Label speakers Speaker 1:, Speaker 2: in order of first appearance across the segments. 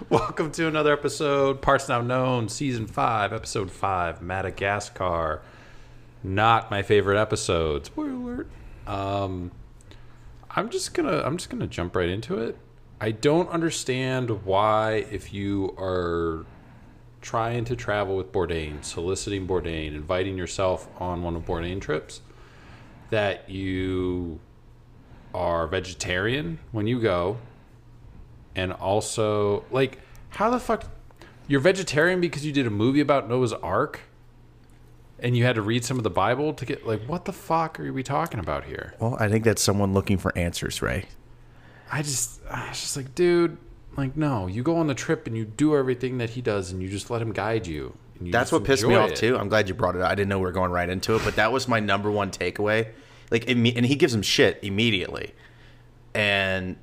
Speaker 1: Welcome to another episode, Parts Now Known, Season 5, Episode 5, Madagascar. Not my favorite episode. Spoiler alert. Um, I'm just gonna I'm just gonna jump right into it. I don't understand why if you are trying to travel with Bourdain, soliciting Bourdain, inviting yourself on one of Bourdain trips, that you are vegetarian when you go and also like how the fuck you're vegetarian because you did a movie about Noah's Ark and you had to read some of the Bible to get like what the fuck are we talking about here?
Speaker 2: Well, I think that's someone looking for answers, Ray.
Speaker 1: I just I was just like, dude, like no, you go on the trip and you do everything that he does and you just let him guide you. you
Speaker 2: That's what pissed me off
Speaker 1: it.
Speaker 2: too. I'm glad you brought it up. I didn't know we were going right into it, but that was my number one takeaway. Like, and he gives him shit immediately, and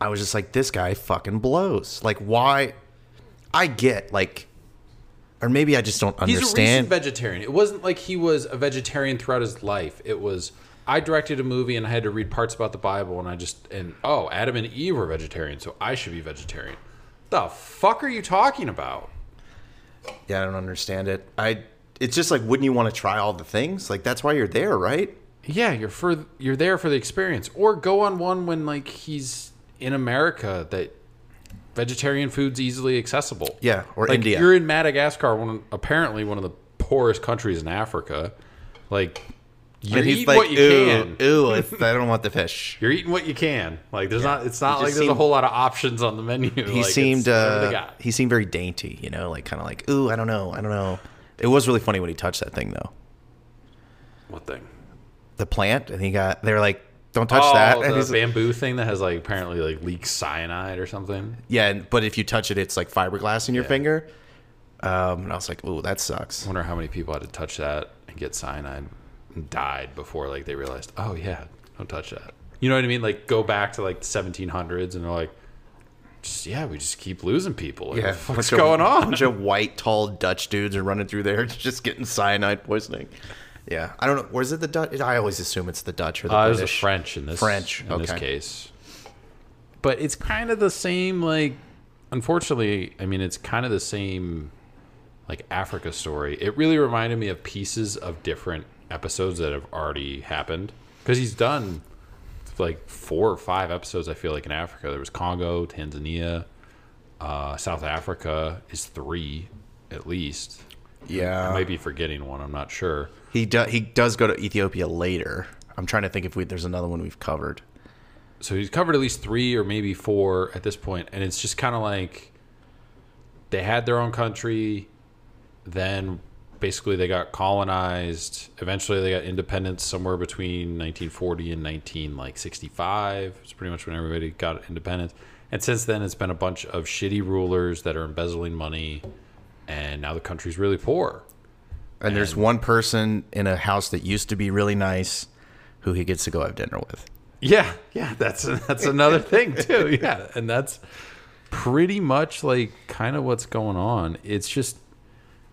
Speaker 2: I was just like, this guy fucking blows. Like, why? I get like, or maybe I just don't
Speaker 1: He's a recent
Speaker 2: understand.
Speaker 1: vegetarian. It wasn't like he was a vegetarian throughout his life. It was I directed a movie and I had to read parts about the Bible and I just and oh, Adam and Eve were vegetarian, so I should be vegetarian. The fuck are you talking about?
Speaker 2: yeah, I don't understand it. I. It's just like, wouldn't you want to try all the things? Like, that's why you're there, right?
Speaker 1: Yeah, you're for you're there for the experience. Or go on one when like he's in America that vegetarian food's easily accessible.
Speaker 2: Yeah, or
Speaker 1: like,
Speaker 2: India.
Speaker 1: You're in Madagascar, one apparently one of the poorest countries in Africa. Like you're
Speaker 2: and he's
Speaker 1: eating
Speaker 2: like,
Speaker 1: what you
Speaker 2: ooh,
Speaker 1: can.
Speaker 2: ooh, I don't want the fish.
Speaker 1: You're eating what you can. Like there's not. It's not like there's a whole lot of options on the menu.
Speaker 2: he
Speaker 1: Like,
Speaker 2: seemed uh, he seemed very dainty, you know, like kind of like, ooh, I don't know, I don't know. It was really funny when he touched that thing though,
Speaker 1: What thing?
Speaker 2: the plant, and he got they're like, don't touch
Speaker 1: oh,
Speaker 2: that. And
Speaker 1: the
Speaker 2: he's like,
Speaker 1: bamboo thing that has like apparently like leaks cyanide or something.
Speaker 2: yeah, but if you touch it, it's like fiberglass in your
Speaker 1: Yeah.
Speaker 2: finger. Um, and I was like, ooh, that sucks.
Speaker 1: I wonder how many people had to touch that and get cyanide and died before like they realized, oh yeah, don't touch that. You know what I mean? Like go back to like the 1700s and they're like, just yeah, we just keep losing people. Like,
Speaker 2: Yeah,
Speaker 1: what's
Speaker 2: bunch of-
Speaker 1: going on?
Speaker 2: bunch of white, tall Dutch dudes are running through there, just getting cyanide poisoning. Yeah, I don't know. Is it the Dutch? I always assume it's the Dutch or the
Speaker 1: Uh, it was the French in this
Speaker 2: French,
Speaker 1: in this case. But it's kind of the same. Like, unfortunately, I mean, it's kind of the same like Africa story. It really reminded me of pieces of different episodes that have already happened because he's done like four or five episodes. I feel like in Africa, there was Congo, Tanzania, uh, South Africa is three at least.
Speaker 2: Yeah,
Speaker 1: I might be forgetting one. I'm not sure.
Speaker 2: he do, he does go to Ethiopia later. I'm trying to think if we, there's another one we've covered.
Speaker 1: so he's covered at least three or maybe four at this point and it's just kind of like they had their own country then basically they got colonized eventually they got independence somewhere between 1940 and 19 like 65 it's pretty much when everybody got independence and since then it's been a bunch of shitty rulers that are embezzling money and now the country's really poor
Speaker 2: And there's one person in a house that used to be really nice who he gets to go have dinner with.
Speaker 1: Yeah, yeah, that's that's another thing too. Yeah, and that's pretty much like kind of what's going on. It's just,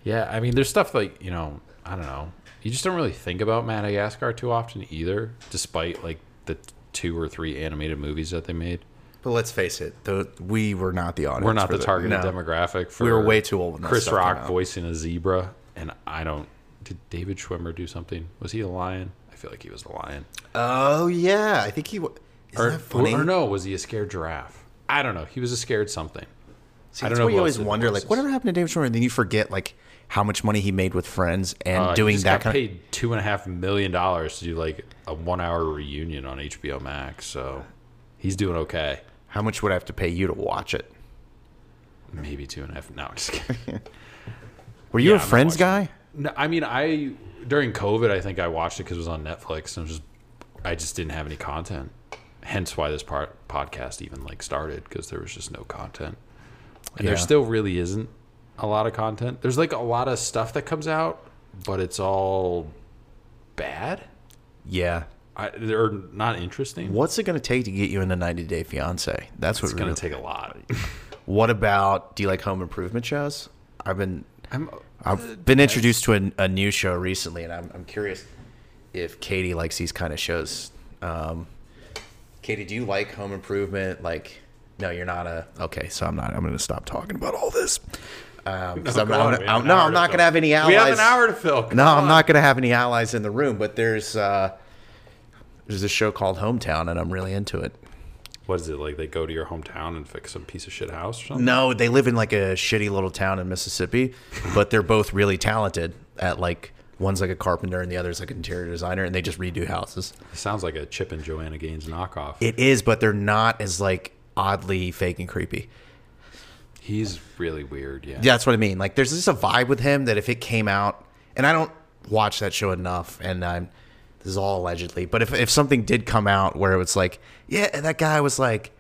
Speaker 1: yeah, I mean, there's stuff like you know, I don't know, you just don't really think about Madagascar too often either, despite like the two or three animated movies that they made.
Speaker 2: But let's face it, the, we were not the audience.
Speaker 1: We're not the targeted
Speaker 2: no.
Speaker 1: demographic. For
Speaker 2: We were way too old when
Speaker 1: Chris Rock voicing a zebra, and I don't. Did David Schwimmer do something? Was he a lion? I feel like he was the lion.
Speaker 2: Oh yeah, I think he. Isn't
Speaker 1: Or,
Speaker 2: that funny?
Speaker 1: or no, was he a scared giraffe? I don't know. He was a scared something.
Speaker 2: See,
Speaker 1: I don't
Speaker 2: that's
Speaker 1: know
Speaker 2: what you always wonder, like, whatever happened to David Schwimmer? And then you forget, like, how much money he made with Friends and
Speaker 1: Uh,
Speaker 2: doing that
Speaker 1: got paid two and a half million dollars to do like a one hour reunion on HBO Max. So he's doing okay.
Speaker 2: How much would I have to pay you to watch it?
Speaker 1: Maybe two and a half. No, I'm just kidding.
Speaker 2: Were you
Speaker 1: Yeah,
Speaker 2: a
Speaker 1: I'm not
Speaker 2: Friends
Speaker 1: watching
Speaker 2: guy?
Speaker 1: No, I mean, I during COVID, I think I watched it because it was on Netflix, and just I just didn't have any content. Hence, why this part podcast even like started because there was just no content, and there
Speaker 2: Yeah.
Speaker 1: still really isn't a lot of content. There's like a lot of stuff that comes out, but it's all bad.
Speaker 2: Yeah.
Speaker 1: I, they're not interesting.
Speaker 2: What's it going to take to get you in into 90 Day Fiance? That's what
Speaker 1: It's gonna
Speaker 2: going
Speaker 1: take a lot.
Speaker 2: What about? Do you like home improvement shows? I've been
Speaker 1: I'm
Speaker 2: I've been introduced to a, a new show recently, and I'm I'm curious if Katie likes these kind of shows. Um, Katie, do you like home improvement? Like No, you're not a. Okay, so I'm not. I'm going to stop talking about all this. Um,
Speaker 1: No,
Speaker 2: I'm not,
Speaker 1: on,
Speaker 2: I'm-
Speaker 1: we have
Speaker 2: I'm-
Speaker 1: an
Speaker 2: no, I'm not going to have any allies.
Speaker 1: We have an hour to fill. Come
Speaker 2: No, I'm not going to have any allies in the room. But there's uh, there's a show called Hometown, and I'm really into it.
Speaker 1: What is it like? They go to your hometown and fix some piece of shit house or something?
Speaker 2: No, they live in like a shitty little town in Mississippi, but they're both really talented at like one's like a carpenter and the other's like an interior designer, and they just redo houses.
Speaker 1: It sounds like a Chip and Joanna Gaines knockoff.
Speaker 2: It is, but they're not as like oddly fake and creepy.
Speaker 1: He's really weird. Yeah.
Speaker 2: Yeah, that's what I mean. Like, there's just a vibe with him that if it came out, and I don't watch that show enough, and I'm this is all allegedly, but if if something did come out where it was like, yeah, that guy was like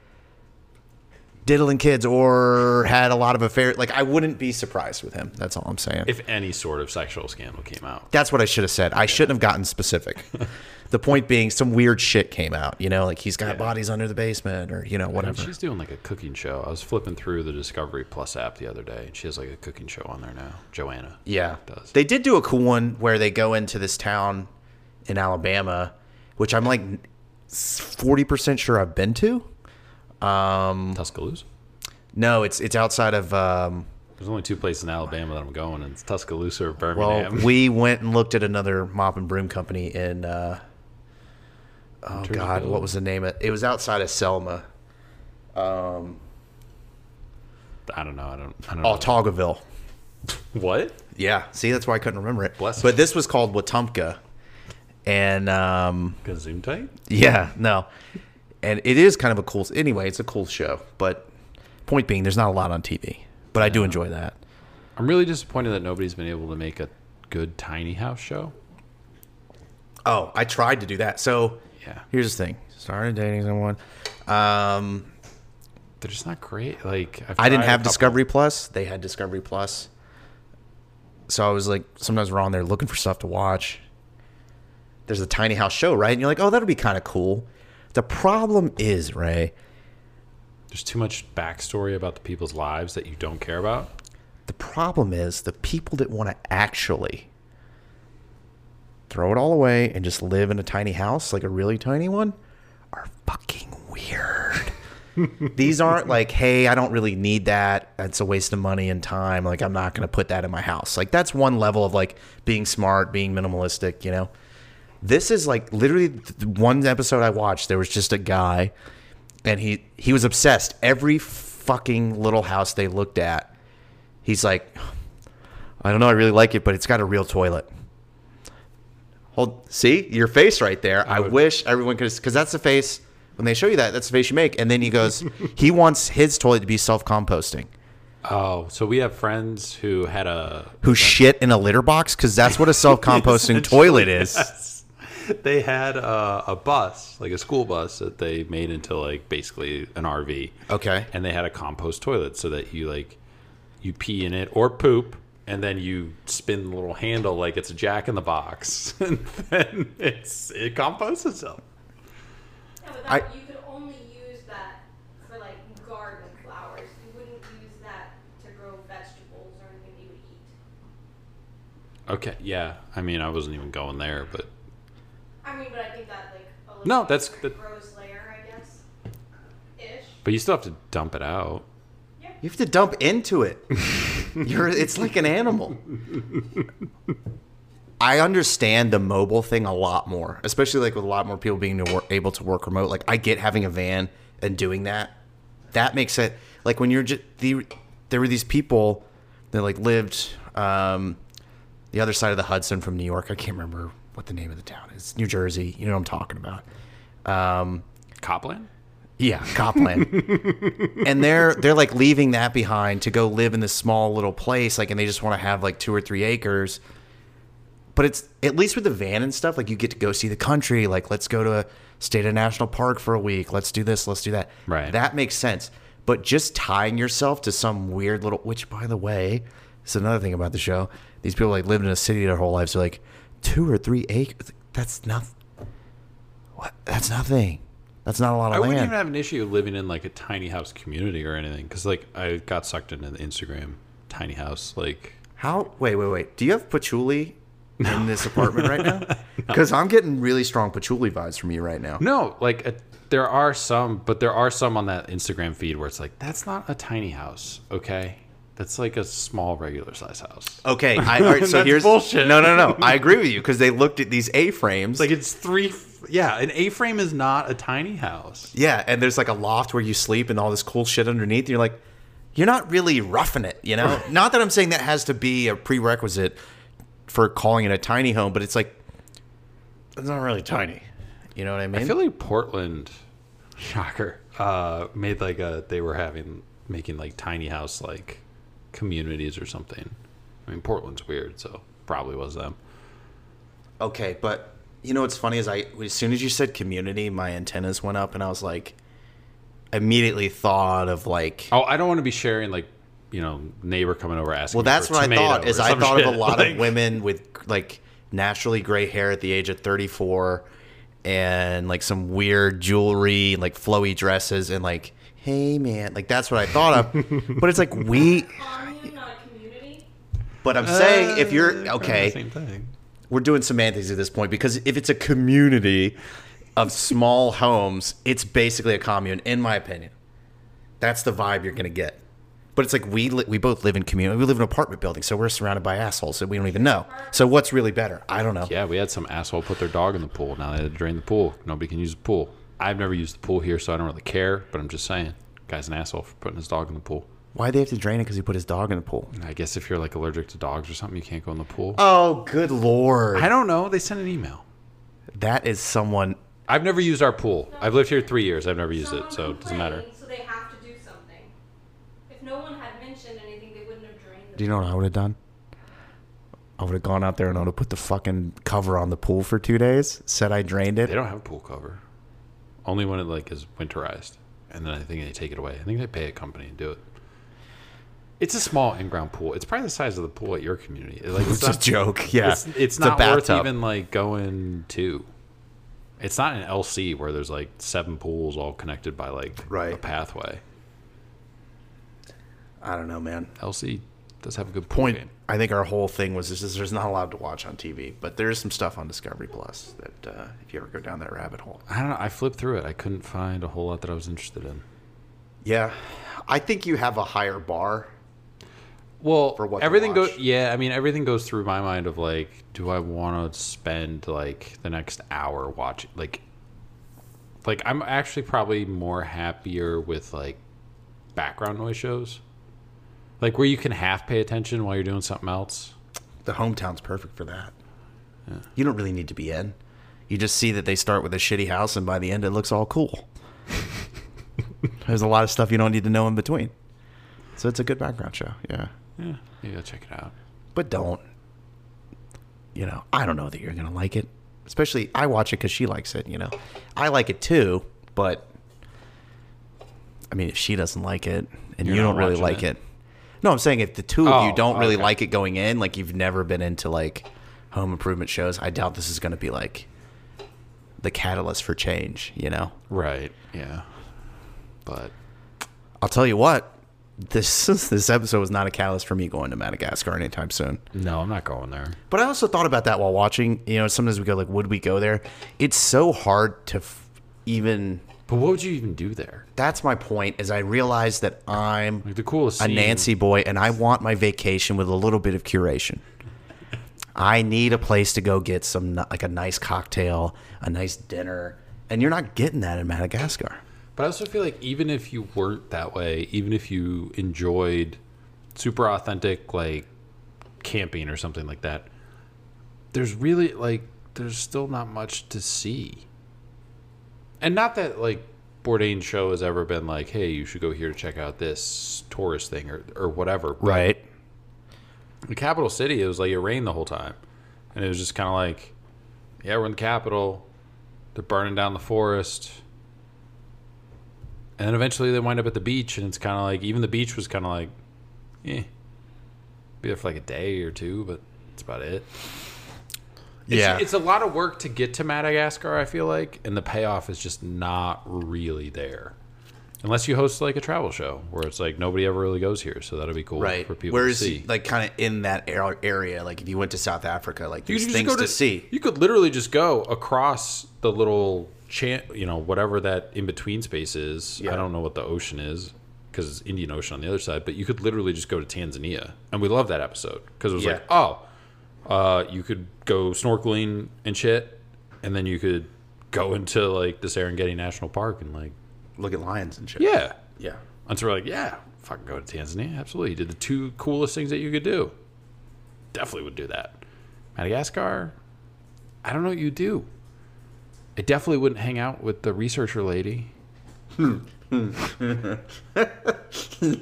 Speaker 2: diddling kids or had a lot of affairs, like I wouldn't be surprised with him. That's all I'm saying.
Speaker 1: If any sort of sexual scandal came out.
Speaker 2: That's what I should have said. I shouldn't have gotten specific. the point being, some weird shit came out. You know, like he's got
Speaker 1: Yeah.
Speaker 2: bodies under the basement, or you know, whatever.
Speaker 1: she's doing like a cooking show. I was flipping through the Discovery Plus app the other day, and she has like a cooking show on there now. Joanna.
Speaker 2: Yeah,
Speaker 1: does.
Speaker 2: they did do a cool one where they go into this town in Alabama, which I'm like forty percent sure I've been to. Um,
Speaker 1: Tuscaloosa.
Speaker 2: no, it's it's outside of. Um,
Speaker 1: There's only two places in Alabama that I'm going, and it's Tuscaloosa or Birmingham.
Speaker 2: well, we went and looked at another mop and broom company in. Uh, oh God, what was the name of it? It was outside of Selma. Um,
Speaker 1: I don't know. I don't. I don't
Speaker 2: oh,
Speaker 1: know.
Speaker 2: Toggleville.
Speaker 1: what?
Speaker 2: Yeah, see, that's why I couldn't remember it.
Speaker 1: Bless
Speaker 2: but this was called Wetumpka, and um,
Speaker 1: Gesundheit?
Speaker 2: yeah, no, and it is kind of a cool. Anyway, it's a cool show. But point being, there's not a lot on TV, but I do enjoy that.
Speaker 1: I'm really disappointed that nobody's been able to make a good tiny house show.
Speaker 2: Oh, I tried to do that. So
Speaker 1: Yeah.
Speaker 2: here's the thing: started dating someone. Um,
Speaker 1: They're just not great. Like I've
Speaker 2: I didn't
Speaker 1: tried a
Speaker 2: have
Speaker 1: couple-
Speaker 2: Discovery Plus. They had Discovery Plus. So I was like, sometimes we're on there looking for stuff to watch. There's a tiny house show, right? And you're like, oh, that'll be kind of cool. The problem is, Ray,
Speaker 1: There's too much backstory about the people's lives that you don't care about.
Speaker 2: the problem is the people that want to actually throw it all away and just live in a tiny house, like a really tiny one, are fucking weird. These aren't like, hey, I don't really need that. It's a waste of money and time. Like, I'm not going to put that in my house. Like, that's one level of like being smart, being minimalistic, you know? This is like literally one episode I watched. There was just a guy, and he he was obsessed. Every fucking little house they looked at, he's like, I don't know, I really like it, but it's got a real toilet. Hold, see your face right there. I
Speaker 1: would-
Speaker 2: wish everyone could, because that's the face when they show you that. That's the face you make. And then he goes, he wants his toilet to be self composting.
Speaker 1: Oh, so we have friends who had a
Speaker 2: Who shit in a litter box? Because that's what a self composting toilet is.
Speaker 1: Yes. They had a, a bus, like a school bus, that they made into like basically an RV.
Speaker 2: Okay.
Speaker 1: And they had a compost toilet so that you like you pee in it or poop, and then you spin the little handle like it's a jack in the box, and then it's it composts itself.
Speaker 3: Yeah, but
Speaker 2: I-
Speaker 3: that, you could only use that for like garden flowers. You wouldn't use that to grow vegetables or anything you would eat.
Speaker 1: Okay, yeah. I mean, I wasn't even going there, but
Speaker 3: I mean, but I think that like a little
Speaker 1: No, that's-
Speaker 3: extra
Speaker 1: that-
Speaker 3: layer, I guess. Ish.
Speaker 1: but you still have to dump it out.
Speaker 2: You have to dump into it. You're it's like an animal. I understand the mobile thing a lot more, especially like with a lot more people being to work, able to work remote. Like I get having a van and doing that. That makes it like when you're just the there were these people that like lived um, the other side of the Hudson from New York. I can't remember what the name of the town is. New Jersey. You know what I'm talking about. Um,
Speaker 1: Copland?
Speaker 2: yeah, Copland. and they're they're like leaving that behind to go live in this small little place, like, and they just want to have like two or three acres. But it's at least with the van and stuff, like you get to go see the country. Like, let's go to a state of national park for a week. Let's do this. Let's do that.
Speaker 1: Right.
Speaker 2: That makes sense. But just tying yourself to some weird little, which by the way, is another thing about the show. These people like lived in a city their whole lives. They're like two or three acres. That's nothing. What? That's nothing. That's not a lot of land.
Speaker 1: I
Speaker 2: land.
Speaker 1: wouldn't even have an issue living in like a tiny house community or anything because like I got sucked into the Instagram tiny house. Like
Speaker 2: How? Wait, wait, wait. Do you have patchouli in this apartment right now? Because I'm getting really strong patchouli vibes from you right now.
Speaker 1: No, like uh there are some, but there are some on that Instagram feed where it's like that's not a tiny house, okay? That's like a small regular size house.
Speaker 2: Okay, I, all right, so here's
Speaker 1: bullshit.
Speaker 2: No, no, no. I agree with you because they looked at these A frames.
Speaker 1: Like it's three. Yeah, an A-frame is not a tiny house.
Speaker 2: yeah, and there's like a loft where you sleep and all this cool shit underneath. And you're like, you're not really roughing it, you know. not that I'm saying that has to be a prerequisite for calling it a tiny home, but it's like it's not really tiny. You know what I mean?
Speaker 1: I feel like Portland, shocker, uh, made like a they were having making like tiny house like communities or something. I mean, Portland's weird, so probably was them.
Speaker 2: Okay, but you know what's funny is I as soon as you said community, my antennas went up and I was like immediately thought of like
Speaker 1: Oh, I don't want to be sharing like you know neighbor coming over asking.
Speaker 2: Well, that's what I thought. Is I thought of a lot
Speaker 1: Like,
Speaker 2: of women with like naturally gray hair at the age of 34 and like some weird jewelry, like flowy dresses, and like, hey man, like that's what I thought of. but it's like we.
Speaker 3: Commune, not a community.
Speaker 2: But I'm saying if
Speaker 1: uh,
Speaker 2: you're okay,
Speaker 1: same thing.
Speaker 2: we're doing semantics at this point because if it's a community of small homes, it's basically a commune, in my opinion. That's the vibe you're gonna get. But it's like we li- we both live in community. We live in an apartment building, so we're surrounded by assholes that we don't even know. So what's really better? I don't know.
Speaker 1: Yeah, we had some asshole put their dog in the pool. Now they had to drain the pool. Nobody can use the pool. I've never used the pool here, so I don't really care. But I'm just saying, guy's an asshole for putting his dog in the pool.
Speaker 2: Why they have to drain it? Because he put his dog in the pool.
Speaker 1: I guess if you're like allergic to dogs or something, you can't go in the pool.
Speaker 2: Oh, good lord!
Speaker 1: I don't know. They sent an email.
Speaker 2: That is someone.
Speaker 1: I've never used our pool. I've lived here three years. I've never used it, so it doesn't matter.
Speaker 3: So they have to do something. If no one had mentioned anything, they wouldn't have drained the
Speaker 2: Do you know what I would have done? I would have gone out there and I would have put the fucking cover on the pool for two days. Said I drained it.
Speaker 1: They don't have a pool cover. Only when it like is winterized, and then I think they take it away. I think they pay a company to do it. It's a small in-ground pool. It's probably the size of the pool at your community. Like
Speaker 2: It's a joke. Yeah,
Speaker 1: It's, it's
Speaker 2: a
Speaker 1: not worth even like going to. It's not an LC where there's like seven pools all connected by like a pathway.
Speaker 2: I don't know, man.
Speaker 1: LC does have a good
Speaker 2: Point.
Speaker 1: game.
Speaker 2: I think our whole thing was this: is there's not a lot to watch on TV, but there is some stuff on Discovery Plus that uh, if you ever go down that rabbit hole.
Speaker 1: I don't know. I flipped through it. I couldn't find a whole lot that I was interested in.
Speaker 2: Yeah, I think you have a higher bar.
Speaker 1: Well,
Speaker 2: for what
Speaker 1: everything goes. Yeah, I mean, everything goes through my mind of like, do I want to spend like the next hour watching? Like, like I'm actually probably more happier with like background noise shows, like where you can half pay attention while you're doing something else.
Speaker 2: The hometown's perfect for that. You don't really need to be in. You just see that they start with a shitty house, and by the end, it looks all cool. There's a lot of stuff you don't need to know in between. So it's a good background show. Yeah.
Speaker 1: Yeah, you gotta check it out.
Speaker 2: But don't. You know, I don't know that you're going to like it. Especially, I watch it because she likes it, you know. I like it too, but. I mean, if she doesn't like it and
Speaker 1: You're
Speaker 2: you don't really like
Speaker 1: it?
Speaker 2: it. No, I'm saying if the two of you
Speaker 1: Oh,
Speaker 2: don't really
Speaker 1: okay.
Speaker 2: like it going in, like you've never been into like home improvement shows, I doubt this is going to be like the catalyst for change, you know?
Speaker 1: Right. Yeah. But
Speaker 2: I'll tell you what, this this episode was not a catalyst for me going to Madagascar anytime soon.
Speaker 1: no, I'm not going there.
Speaker 2: But I also thought about that while watching. You know, sometimes we go like, would we go there? It's so hard to f- even.
Speaker 1: But what would you even do there?
Speaker 2: That's my point. Is I realize that I'm
Speaker 1: Like the coolest
Speaker 2: a
Speaker 1: scene-
Speaker 2: Nancy boy, and I want my vacation with a little bit of curation. I need a place to go get some like a nice cocktail, a nice dinner, and you're not getting that in Madagascar.
Speaker 1: But I also feel like even if you weren't that way, even if you enjoyed super authentic like camping or something like that, there's really like there's still not much to see. And not that like Bourdain's show has ever been like, hey, you should go here to check out this tourist thing or or whatever. But the capital city, it was like it rained the whole time, and it was just kind of like, yeah, we're in the capital. They're burning down the forest. And then eventually they wind up at the beach, and it's kind of like even the beach was kind of like, eh, be there for like a day or two, but that's about it. It's,
Speaker 2: Yeah.
Speaker 1: it's a lot of work to get to Madagascar. I feel like, and the payoff is just not really there. Unless you host like a travel show where it's like nobody ever really goes here, so that'll be cool
Speaker 2: right.
Speaker 1: for people
Speaker 2: Whereas
Speaker 1: to see.
Speaker 2: like kind of in that area, like if you went to South Africa, like
Speaker 1: You
Speaker 2: there's things
Speaker 1: go
Speaker 2: to, see.
Speaker 1: You could literally just go across the little chan you know, whatever that in between space is.
Speaker 2: Yeah.
Speaker 1: I don't know what the ocean is because it's Indian Ocean on the other side, but you could literally just go to Tanzania, and we love that episode because it was
Speaker 2: Yeah.
Speaker 1: like, oh, uh, you could go snorkeling and shit, and then you could go into like the Serengeti National Park and like,
Speaker 2: Look at lions and shit.
Speaker 1: yeah.
Speaker 2: Yeah.
Speaker 1: And so we're like, yeah, fucking go to Tanzania. Absolutely. You did the two coolest things that you could do. Definitely would do that. Madagascar, I don't know what you do. I definitely wouldn't hang out with the researcher lady. Hmm.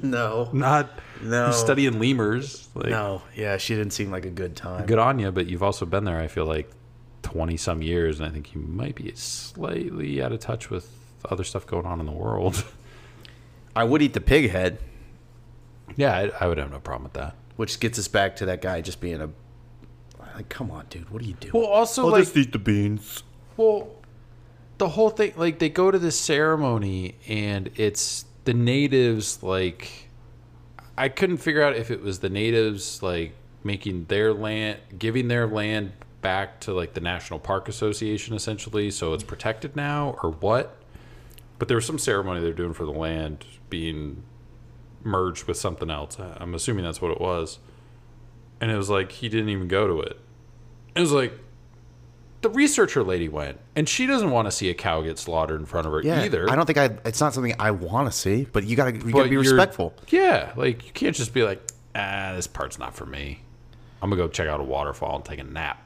Speaker 2: no.
Speaker 1: Not
Speaker 2: No.
Speaker 1: studying lemurs. Like,
Speaker 2: No. Yeah, she didn't seem like a good time.
Speaker 1: Good on you, but you've also been there, I feel like, 20 some years, and I think you might be slightly out of touch with other stuff going on in the world.
Speaker 2: I would eat the pig head,
Speaker 1: yeah, I, I would have no problem with that.
Speaker 2: which gets us back to that guy just being a like, come on, dude, what are you doing?
Speaker 1: Well, also, like, just
Speaker 2: eat the beans.
Speaker 1: Well, the whole thing, like they go to this ceremony and it's the natives. Like, I couldn't figure out if it was the natives like making their land, giving their land back to like the National Park Association, essentially, so it's protected now, or what. But there was some ceremony they're doing for the land being merged with something else. I'm assuming that's what it was. And it was like he didn't even go to it. It was like the researcher lady went, and she doesn't want to see a cow get slaughtered in front of her
Speaker 2: Yeah,
Speaker 1: either.
Speaker 2: I don't think I. It's not something I want to see, but you gotta, you
Speaker 1: But
Speaker 2: gotta be respectful.
Speaker 1: Yeah, like you can't just be like, ah, this part's not for me. I'm gonna go check out a waterfall and take a nap.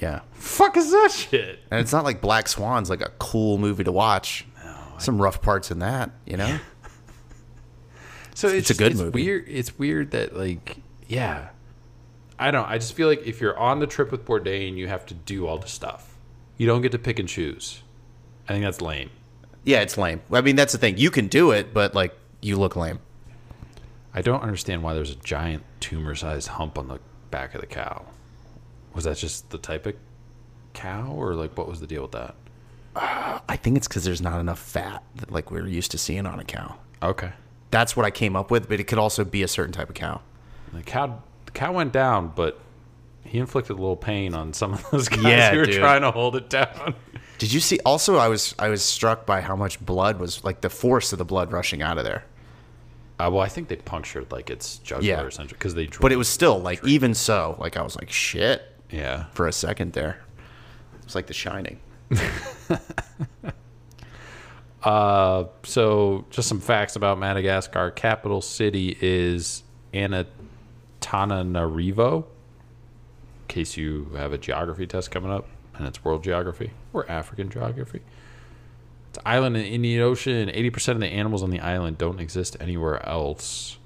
Speaker 2: Yeah,
Speaker 1: Fuck is that shit?
Speaker 2: and it's not like Black Swan's like a cool movie to watch. Some rough parts in that, you know.
Speaker 1: So
Speaker 2: It's
Speaker 1: it's,
Speaker 2: a good
Speaker 1: it's
Speaker 2: movie.
Speaker 1: Weird. It's weird that like, yeah, I don't. I just feel like if you're on the trip with Bourdain, you have to do all the stuff. You don't get to pick and choose. I think that's lame.
Speaker 2: yeah, it's lame. I mean, that's the thing. You can do it, but like, you look lame.
Speaker 1: I don't understand why there's a giant tumor-sized hump on the back of the cow. Was that just the type of cow, or like what was the deal with that?
Speaker 2: Uh, I think it's because there's not enough fat that like we're used to seeing on a cow.
Speaker 1: Okay,
Speaker 2: That's what I came up with, but it could also be a certain type of cow.
Speaker 1: the cow cow went down, but he inflicted a little pain on some of those guys
Speaker 2: Yeah,
Speaker 1: who were
Speaker 2: dude.
Speaker 1: trying to hold it down.
Speaker 2: Did you see? Also, I was I was struck by how much blood was like the force of the blood rushing out of there.
Speaker 1: Uh, well, I think they punctured like its jugular
Speaker 2: Yeah.
Speaker 1: essentially because they.
Speaker 2: But it was still like even so, like I was like shit
Speaker 1: yeah.
Speaker 2: for a second there. It's like The Shining.
Speaker 1: Uh, so just some facts about Madagascar. Capital city is Antananarivo. In case you have a geography test coming up, and it's world geography or African geography. It's an island in the Indian Ocean. Eighty percent of the animals on the island don't exist anywhere else,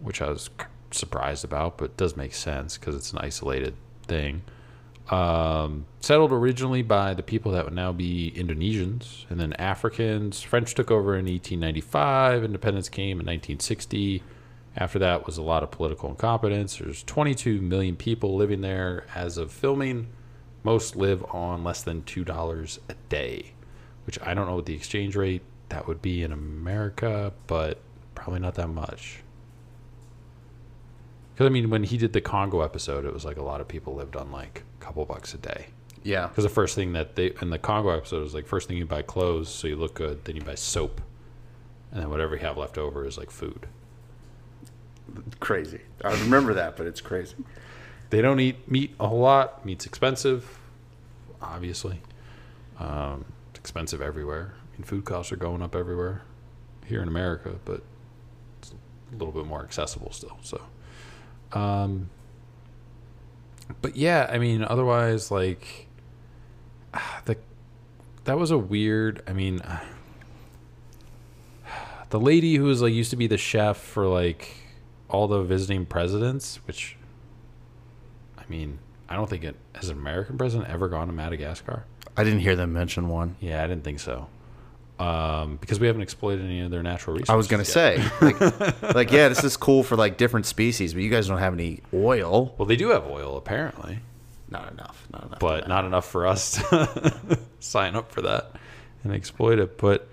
Speaker 1: which I was surprised about, but does make sense because it's an isolated thing. Um, settled originally by the people that would now be Indonesians and then Africans. French took over in 1895. Independence came in 1960. After that was a lot of political incompetence. There's 22 million people living there as of filming. Most live on less than two dollars a day, which I don't know what the exchange rate that would be in America, but probably not that much. Because I mean, when he did the Congo episode, it was like a lot of people lived on like a couple bucks a day.
Speaker 2: Yeah.
Speaker 1: Because the first thing that they in the Congo episode was like first thing you buy clothes so you look good, then you buy soap, and then whatever you have left over is like food.
Speaker 2: Crazy. I remember that, but it's crazy.
Speaker 1: They don't eat meat a whole lot. Meat's expensive, obviously. Um, it's expensive everywhere. I mean, food costs are going up everywhere here in America, but it's a little bit more accessible still. So, um, but yeah, I mean, otherwise, like the that was a weird. I mean, the lady who was like used to be the chef for like all the visiting presidents, which I mean, I don't think it has an American president ever gone to Madagascar.
Speaker 2: I didn't hear them mention one.
Speaker 1: Yeah, I didn't think so. Um, because we haven't exploited any of their natural resources.
Speaker 2: I was gonna
Speaker 1: yet.
Speaker 2: say, like, like, yeah, this is cool for like different species, but you guys don't have any oil.
Speaker 1: Well, they do have oil apparently,
Speaker 2: Not enough. Not enough.
Speaker 1: but not enough for us to sign up for that and exploit it. But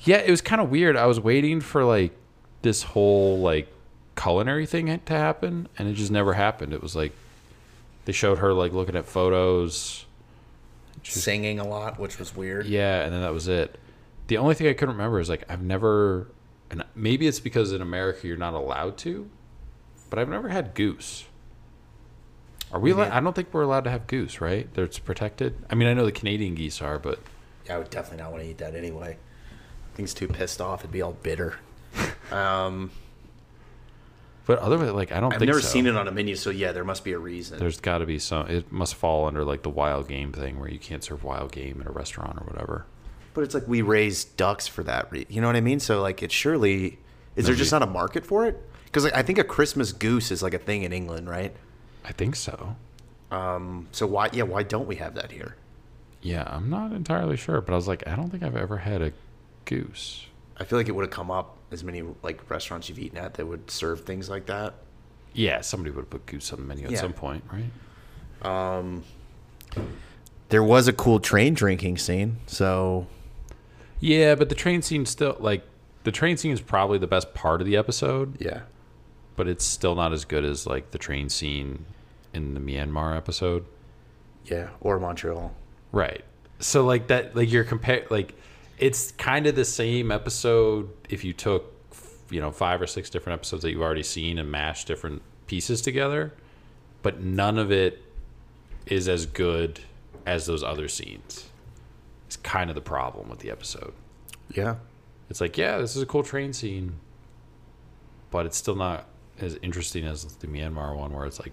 Speaker 1: Yeah, it was kind of weird. I was waiting for like this whole like culinary thing to happen, and it just never happened. It was like they showed her like looking at photos.
Speaker 2: Singing a lot, which was weird.
Speaker 1: Yeah, and then that was it. The only thing I couldn't remember is like I've never, and maybe it's because in America you're not allowed to, but I've never had goose. Are we? Allowed, I don't think we're allowed to have goose, right? It's protected. I mean, I know the Canadian geese are, but
Speaker 2: Yeah, I would definitely not want to eat that anyway. Things too pissed off. It'd be all bitter. um,
Speaker 1: but other like I don't.
Speaker 2: I've
Speaker 1: think
Speaker 2: never
Speaker 1: so.
Speaker 2: seen it on a menu, so yeah, there must be a reason.
Speaker 1: There's got to be some. It must fall under like the wild game thing where you can't serve wild game in a restaurant or whatever.
Speaker 2: but it's like we raise ducks for that. Re- you know what I mean? So like, it surely is there just not a market for it? Because like, I think a Christmas goose is like a thing in England, right?
Speaker 1: I think so.
Speaker 2: Um, so why? Yeah, why don't we have that here?
Speaker 1: Yeah, I'm not entirely sure, but I was like, I don't think I've ever had a goose.
Speaker 2: I feel like it would have come up as many like restaurants you've eaten at that would serve things like that.
Speaker 1: Yeah, somebody would have put goose on the menu at
Speaker 2: Yeah.
Speaker 1: some point, right?
Speaker 2: Um, there was a cool train drinking scene, so
Speaker 1: Yeah, but the train scene still like the train scene is probably the best part of the episode,
Speaker 2: yeah,
Speaker 1: but it's still not as good as like the train scene in the Myanmar episode.
Speaker 2: yeah, or Montreal.
Speaker 1: Right. So like that like you're compare like it's kind of the same episode if you took you know five or six different episodes that you've already seen and mashed different pieces together, but none of it is as good as those other scenes. It's kind of the problem with the episode.
Speaker 2: Yeah,
Speaker 1: It's like, yeah, this is a cool train scene, but it's still not as interesting as the Myanmar one where it's like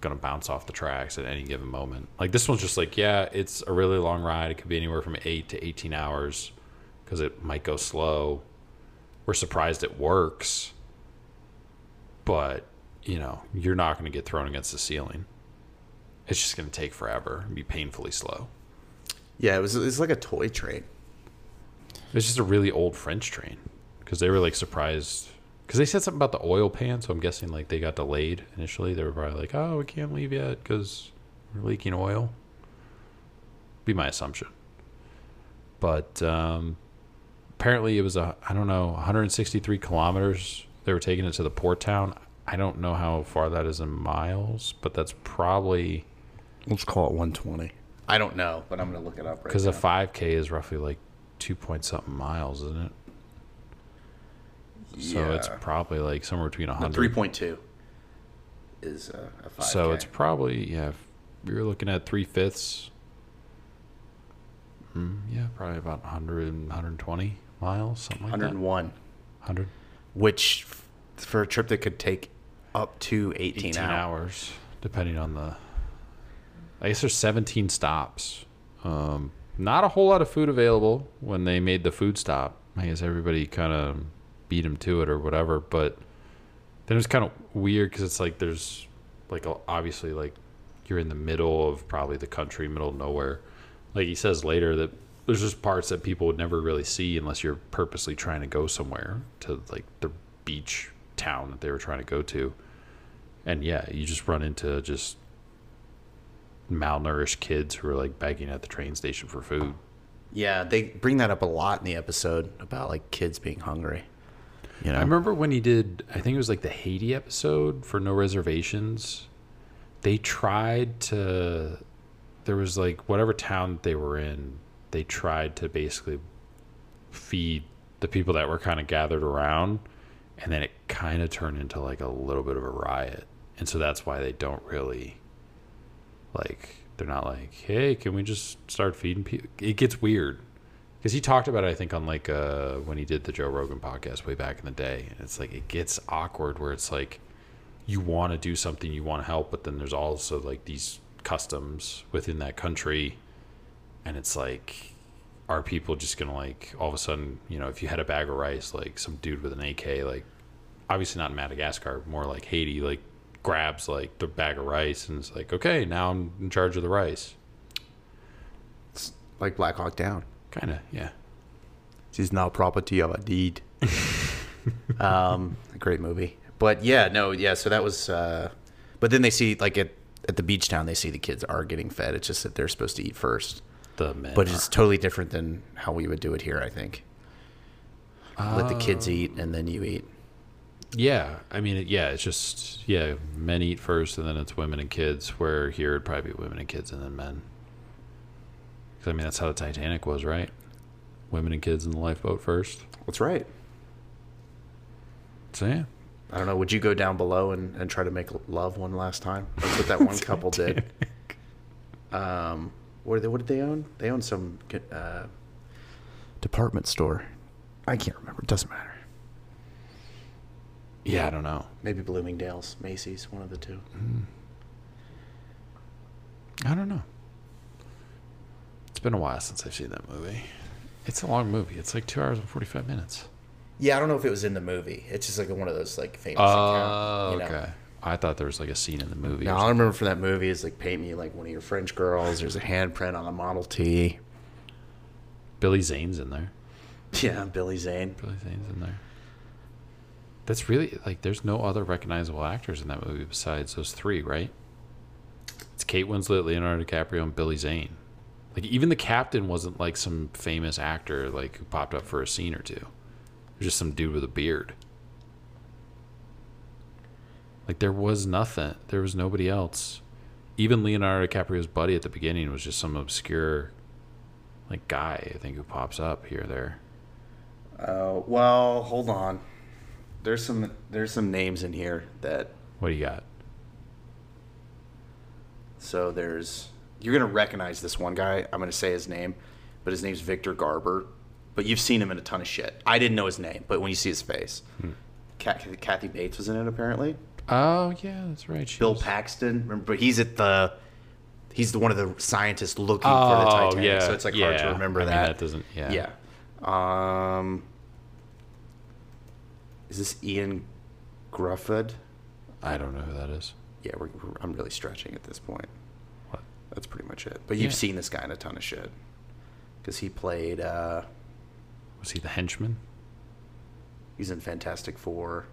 Speaker 1: gonna bounce off the tracks at any given moment. Like this one's just like, yeah, it's a really long ride. It could be anywhere from eight to eighteen hours because it might go slow. We're surprised it works, but you know, you're not gonna get thrown against the ceiling. It's just gonna take forever and be painfully slow.
Speaker 2: yeah. It was it's like a toy train.
Speaker 1: It's just a really old French train because they were like surprised because they said something about the oil pan. So I'm guessing like they got delayed initially. They were probably like, "Oh, we can't leave yet because we're leaking oil." Be my assumption. But um, apparently it was a I don't know 163 kilometers. They were taking it to the port town. I don't know how far that is in miles, but that's probably
Speaker 2: Let's call it 120. I don't know, but I'm gonna look it up right
Speaker 1: because
Speaker 2: now.
Speaker 1: a 5K is roughly like two point something miles, isn't it? So it's probably like somewhere between
Speaker 2: No,
Speaker 1: 100.
Speaker 2: 3.2 is uh, a 5K.
Speaker 1: so it's probably, yeah, if you're looking at three fifths. Mm, yeah, probably about 100, 120 miles, something like
Speaker 2: 101,
Speaker 1: that. 100.
Speaker 2: which f- for a trip that could take up to 18,
Speaker 1: 18
Speaker 2: hours.
Speaker 1: hours, depending on the. I guess there's 17 stops. Um, not a whole lot of food available when they made the food stop. I guess everybody kind of beat them to it or whatever. But then it was kind of weird because it's like there's like a- obviously like you're in the middle of probably the country, middle of nowhere. Like he says later that there's just parts that people would never really see unless you're purposely trying to go somewhere to like the beach town that they were trying to go to. And yeah, you just run into just malnourished kids who are like begging at the train station for food.
Speaker 2: Yeah, they bring that up a lot in the episode about like kids being hungry. You know,
Speaker 1: I remember when he did, I think it was like the Haiti episode for No Reservations. They tried to, there was like whatever town they were in, they tried to basically feed the people that were kind of gathered around. And then it kind of turned into like a little bit of a riot. And so that's why they don't really, like, they're not like, hey, can we just start feeding people? It gets weird because he talked about it, I think, on like uh, when he did the Joe Rogan podcast way back in the day. And it's like it gets awkward where it's like you want to do something, you want to help, but then there's also like these customs within that country, and it's like, are people just gonna like all of a sudden, you know, if you had a bag of rice, like some dude with an AK, like obviously not in Madagascar, more like Haiti, like grabs like the bag of rice and it's like, okay, now I'm in charge of the rice.
Speaker 2: It's like Black Hawk Down.
Speaker 1: Kind of, yeah.
Speaker 2: She's now property of a deed. um, great movie. But yeah, no, yeah. So that was. Uh, but then they see like at at the beach town, they see the kids are getting fed. It's just that they're supposed to eat first.
Speaker 1: The men,
Speaker 2: But
Speaker 1: are-
Speaker 2: it's totally different than how we would do it here. I think. let the kids eat and then you eat.
Speaker 1: Yeah, I mean, yeah, it's just yeah, men eat first, and then it's women and kids. Where here it'd probably be women and kids, and then men. Because I mean, that's how the Titanic was, right? Women and kids in the lifeboat first.
Speaker 2: That's right.
Speaker 1: So yeah,
Speaker 2: I don't know. Would you go down below and, and try to make love one last time? That's what that one couple did. Um, what did they, what did they own? They owned some uh, department store. I can't remember. It doesn't matter.
Speaker 1: yeah, I don't know.
Speaker 2: Maybe Bloomingdale's, Macy's, one of the two.
Speaker 1: I don't know. It's been a while since I've seen that movie. It's a long movie. It's like two hours and forty five minutes.
Speaker 2: Yeah, I don't know if it was in the movie. It's just like one of those like famous.
Speaker 1: Oh,
Speaker 2: account, you know.
Speaker 1: okay. I thought there was like a scene in the movie. or
Speaker 2: No, all I remember from that movie is like paint me like one of your French girls. There's a handprint on a Model T.
Speaker 1: Billy Zane's in there.
Speaker 2: Yeah, Billy Zane.
Speaker 1: Billy Zane's in there. That's really like there's no other recognizable actors in that movie besides those three, right? It's Kate Winslet, Leonardo DiCaprio, and Billy Zane. Like even the captain wasn't like some famous actor like who popped up for a scene or two. It was just some dude with a beard. Like there was nothing. There was nobody else. Even Leonardo DiCaprio's buddy at the beginning was just some obscure like guy, I think, who pops up here or there.
Speaker 2: Uh, well, hold on. There's some there's some names in here that
Speaker 1: What do you got?
Speaker 2: so there's you're gonna recognize this one guy. I'm gonna say his name, but his name's Victor Garber. But you've seen him in a ton of shit. I didn't know his name, but when you see his face, Kathy, Kathy Bates was in it apparently.
Speaker 1: Oh yeah, that's right. She
Speaker 2: Bill
Speaker 1: was-
Speaker 2: Paxton, remember? But he's at the he's the one of the scientists looking
Speaker 1: Oh
Speaker 2: for the Titanic.
Speaker 1: yeah,
Speaker 2: so it's like hard to
Speaker 1: yeah.
Speaker 2: remember
Speaker 1: I mean,
Speaker 2: that.
Speaker 1: that doesn't. Yeah.
Speaker 2: Yeah. Um, is this Ioan Gruffudd?
Speaker 1: I don't know who that is.
Speaker 2: Yeah, we're, we're, I'm really stretching at this point.
Speaker 1: What?
Speaker 2: That's pretty much it. But you've
Speaker 1: Yeah.
Speaker 2: seen this guy in a ton of shit because he played. Uh,
Speaker 1: Was he the henchman?
Speaker 2: he's in Fantastic Four.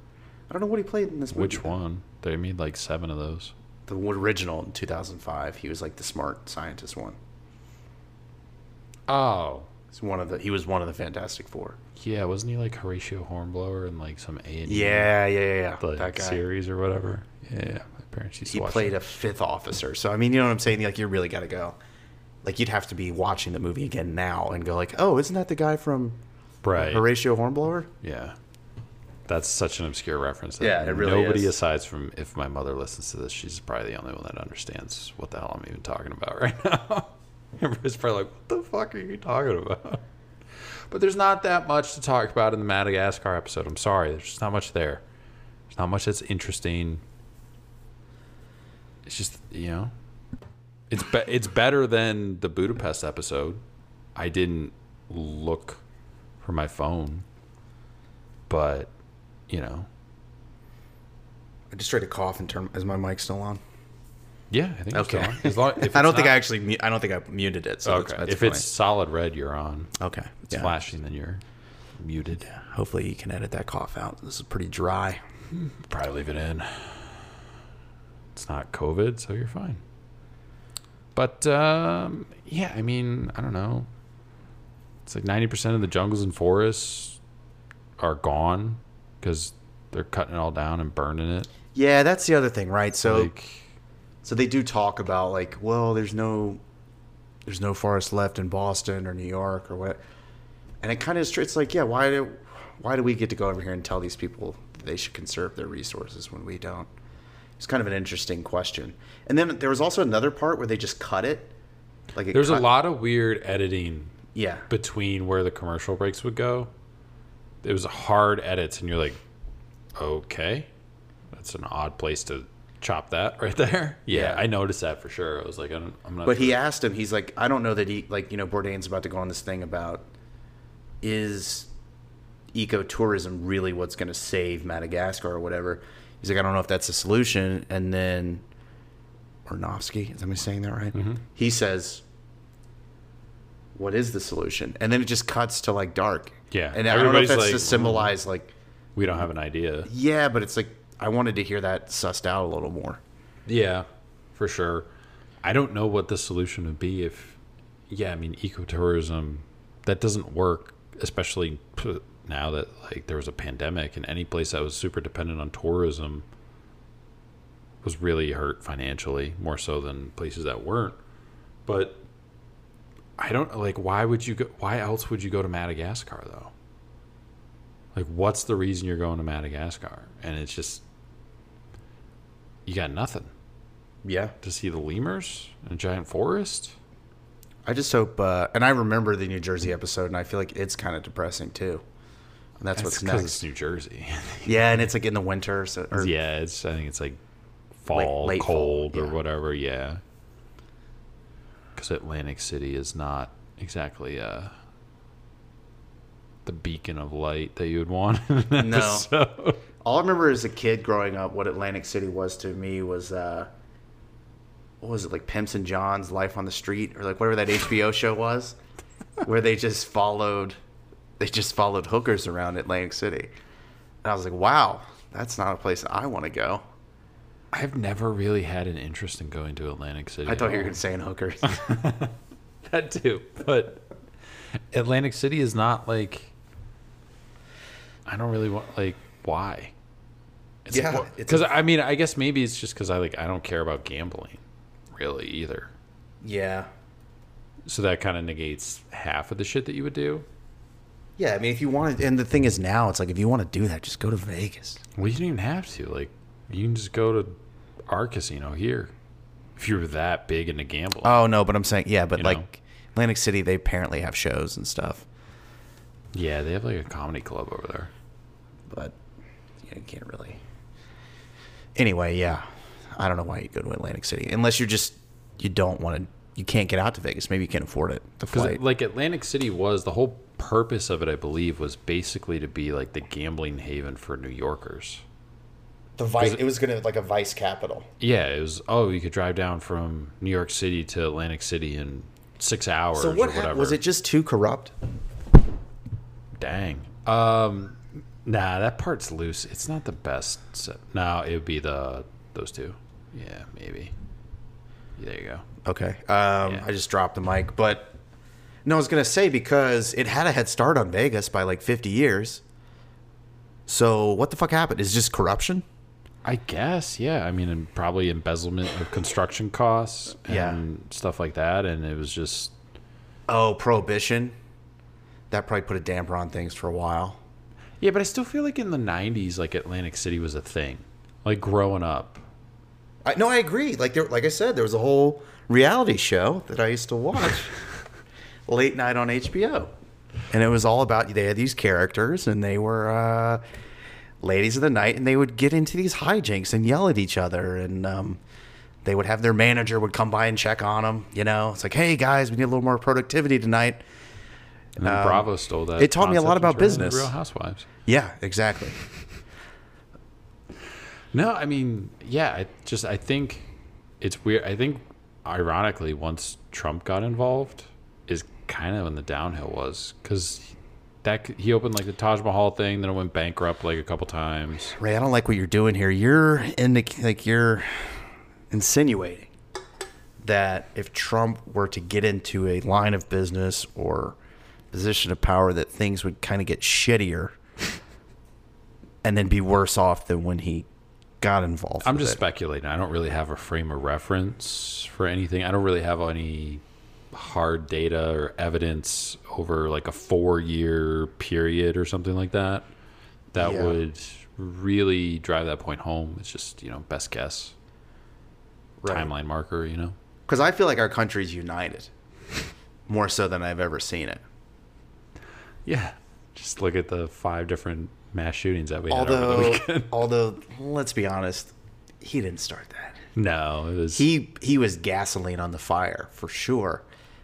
Speaker 2: I don't know what he played in this movie.
Speaker 1: Which one? They made like seven of those.
Speaker 2: The original in 2005. He was like the smart scientist one.
Speaker 1: Oh.
Speaker 2: He's one of the. He was one of the Fantastic Four.
Speaker 1: Yeah, wasn't he like Horatio Hornblower in like some A and E
Speaker 2: Yeah, yeah, yeah, yeah.
Speaker 1: the
Speaker 2: that guy.
Speaker 1: series or whatever? Yeah, yeah. My parents used to
Speaker 2: he
Speaker 1: watch
Speaker 2: played
Speaker 1: that.
Speaker 2: a fifth officer. So I mean, you know what I'm saying? Like you really got to go. Like you'd have to be watching the movie again now and go like, oh, isn't that the guy from
Speaker 1: right.
Speaker 2: Horatio Hornblower?
Speaker 1: Yeah. That's such an obscure reference.
Speaker 2: Yeah, it really
Speaker 1: Nobody
Speaker 2: is.
Speaker 1: aside from if my mother listens to this, she's probably the only one that understands what the hell I'm even talking about right now. Everybody's probably like, "What the fuck are you talking about?" But there's not that much to talk about in the Madagascar episode. I'm sorry, there's just not much there. There's not much that's interesting. It's just you know, it's be- it's better than the Budapest episode. I didn't look for my phone, but you know,
Speaker 2: I just tried to cough and turn. Is my mic still on?
Speaker 1: yeah, I think it's
Speaker 2: Okay.
Speaker 1: still on. As long, if
Speaker 2: I don't
Speaker 1: it's
Speaker 2: think I actually. I don't think I muted it. So
Speaker 1: Okay,
Speaker 2: that's, that's
Speaker 1: if
Speaker 2: funny.
Speaker 1: it's solid red, you're on.
Speaker 2: okay,
Speaker 1: It's
Speaker 2: yeah.
Speaker 1: flashing, then you're muted.
Speaker 2: Hopefully you can edit that cough out. This is pretty dry.
Speaker 1: Probably leave it in. It's not COVID, so you're fine. But um, yeah, I mean, I don't know. It's like ninety percent of the jungles and forests are gone because they're cutting it all down and burning it.
Speaker 2: Yeah, that's the other thing, right? So
Speaker 1: like,
Speaker 2: So they do talk about like, well, there's no, there's no forest left in Boston or New York or what, and it kind of it's like, yeah, why do, why do we get to go over here and tell these people that they should conserve their resources when we don't? It's kind of an interesting question. And then there was also another part where they just cut it. Like it
Speaker 1: there's a lot of weird editing
Speaker 2: yeah,
Speaker 1: between where the commercial breaks would go. It was hard edits, and you're like, okay, that's an odd place to chop that right there. Yeah,
Speaker 2: Yeah.
Speaker 1: I noticed that for sure. I was like, I'm, I'm not.
Speaker 2: But he asked him, he's like, I don't know that he, like, you know, Bourdain's about to go on this thing about is ecotourism really what's going to save Madagascar or whatever. He's like, I don't know if that's the solution. And then Aronofsky, is am I saying that right?
Speaker 1: Mm-hmm.
Speaker 2: He says, What is the solution? And then it just cuts to like dark.
Speaker 1: Yeah.
Speaker 2: And I don't know if that's
Speaker 1: like,
Speaker 2: to symbolize, like,
Speaker 1: we don't have an idea.
Speaker 2: yeah, but it's like, I wanted to hear that sussed out a little more.
Speaker 1: Yeah, for sure. I don't know what the solution would be if, yeah, I mean, ecotourism that doesn't work, especially now that like there was a pandemic and any place that was super dependent on tourism was really hurt financially more so than places that weren't. But I don't like why would you go why else would you go to Madagascar though? Like what's the reason you're going to Madagascar? And it's just you got nothing
Speaker 2: Yeah.
Speaker 1: to see the lemurs and a giant forest.
Speaker 2: I just hope, uh, and I remember the New Jersey episode, and I feel like it's kind of depressing too. And that's, what's
Speaker 1: because
Speaker 2: next.
Speaker 1: it's New Jersey.
Speaker 2: Yeah, and it's like in the winter, so or,
Speaker 1: yeah, it's I think it's like fall,
Speaker 2: late fall,
Speaker 1: cold or
Speaker 2: yeah.
Speaker 1: whatever. Yeah, because Atlantic City is not exactly uh, the beacon of light that you would want.
Speaker 2: No. All I remember as a kid growing up, what Atlantic City was to me was, uh, what was it like, Pimps and John's Life on the Street, or like whatever that HBO show was, where they just followed, they just followed hookers around Atlantic City, and I was like, wow, that's not a place I want to go.
Speaker 1: I've never really had an interest in going to Atlantic City.
Speaker 2: I thought you were going to say in hookers.
Speaker 1: that too, but Atlantic City is not like. I don't really want like why. It's
Speaker 2: Yeah,
Speaker 1: because I mean I guess maybe it's just because I like I don't care about gambling, really either.
Speaker 2: yeah,
Speaker 1: So that kind of negates half of the shit that you would do.
Speaker 2: yeah. I mean, if you want to, and the thing is now, it's like if you want to do that, just go to Vegas.
Speaker 1: Well, you don't even have to. Like, you can just go to our casino here if you're that big into gambling.
Speaker 2: Oh no, but I'm saying, yeah, but
Speaker 1: You know.
Speaker 2: like Atlantic City, they apparently have shows and stuff.
Speaker 1: yeah, they have like a comedy club over there.
Speaker 2: but yeah, you can't really. Anyway, yeah, I don't know why you go to Atlantic City unless you're just you don't want to. You can't get out to Vegas. Maybe you can't afford it. The flight.
Speaker 1: like Atlantic City was the whole purpose of it, I believe, was basically to be like the gambling haven for New Yorkers.
Speaker 2: The vice. It was gonna like a vice capital.
Speaker 1: Yeah, it was. Oh, you could drive down from New York City to Atlantic City in six hours
Speaker 2: So
Speaker 1: or
Speaker 2: what
Speaker 1: whatever.
Speaker 2: happened? Was it just too corrupt?
Speaker 1: Dang. Um, nah, that part's loose. It's not the best. Se- no, it would be the those two. Yeah, maybe. There you go.
Speaker 2: Okay. Um,
Speaker 1: Yeah.
Speaker 2: I just dropped the mic, but no, I was gonna say because it had a head start on Vegas by like 50 years. So what the fuck happened? Is it just corruption?
Speaker 1: I guess, yeah. I mean, and probably embezzlement of construction costs and
Speaker 2: Yeah.
Speaker 1: stuff like that. And it was just,
Speaker 2: Oh, prohibition. That probably put a damper on things for a while.
Speaker 1: yeah. But I still feel like in the '90s, like Atlantic City was a thing. Like growing up,
Speaker 2: I, no, I agree. Like there, like I said, there was a whole reality show that I used to watch late night on HBO, and it was all about they had these characters, and they were uh, ladies of the night, and they would get into these hijinks and yell at each other, and um, they would have their manager would come by and check on them. You know, it's like, hey guys, we need a little more productivity tonight.
Speaker 1: and then
Speaker 2: Um,
Speaker 1: Bravo stole that.
Speaker 2: it taught me a lot about
Speaker 1: turned it into
Speaker 2: business.
Speaker 1: Real Housewives.
Speaker 2: Yeah, exactly.
Speaker 1: No, I mean, yeah, I just I think it's weird. I think ironically, once Trump got involved, is kind of when the downhill was because that he opened like the Taj Mahal thing, then it went bankrupt like a couple times.
Speaker 2: Ray, I don't like what you're doing here. You're indic- like you're insinuating that if Trump were to get into a line of business or position of power, that things would kind of get shittier and then be worse off than when he got involved.
Speaker 1: I'm just
Speaker 2: it.
Speaker 1: speculating. I don't really have a frame of reference for anything. I don't really have any hard data or evidence over like a four year period or something like that that
Speaker 2: Yeah.
Speaker 1: would really drive that point home. It's just, you know, best guess.
Speaker 2: Right.
Speaker 1: Timeline marker, you know?
Speaker 2: because I feel like our country's united more so than I've ever seen it.
Speaker 1: Yeah. Just look at the five different mass shootings that we had over the
Speaker 2: Although,
Speaker 1: weekend.
Speaker 2: although let's be honest, he didn't start that.
Speaker 1: No, it was
Speaker 2: he he was gasoline on the fire for sure.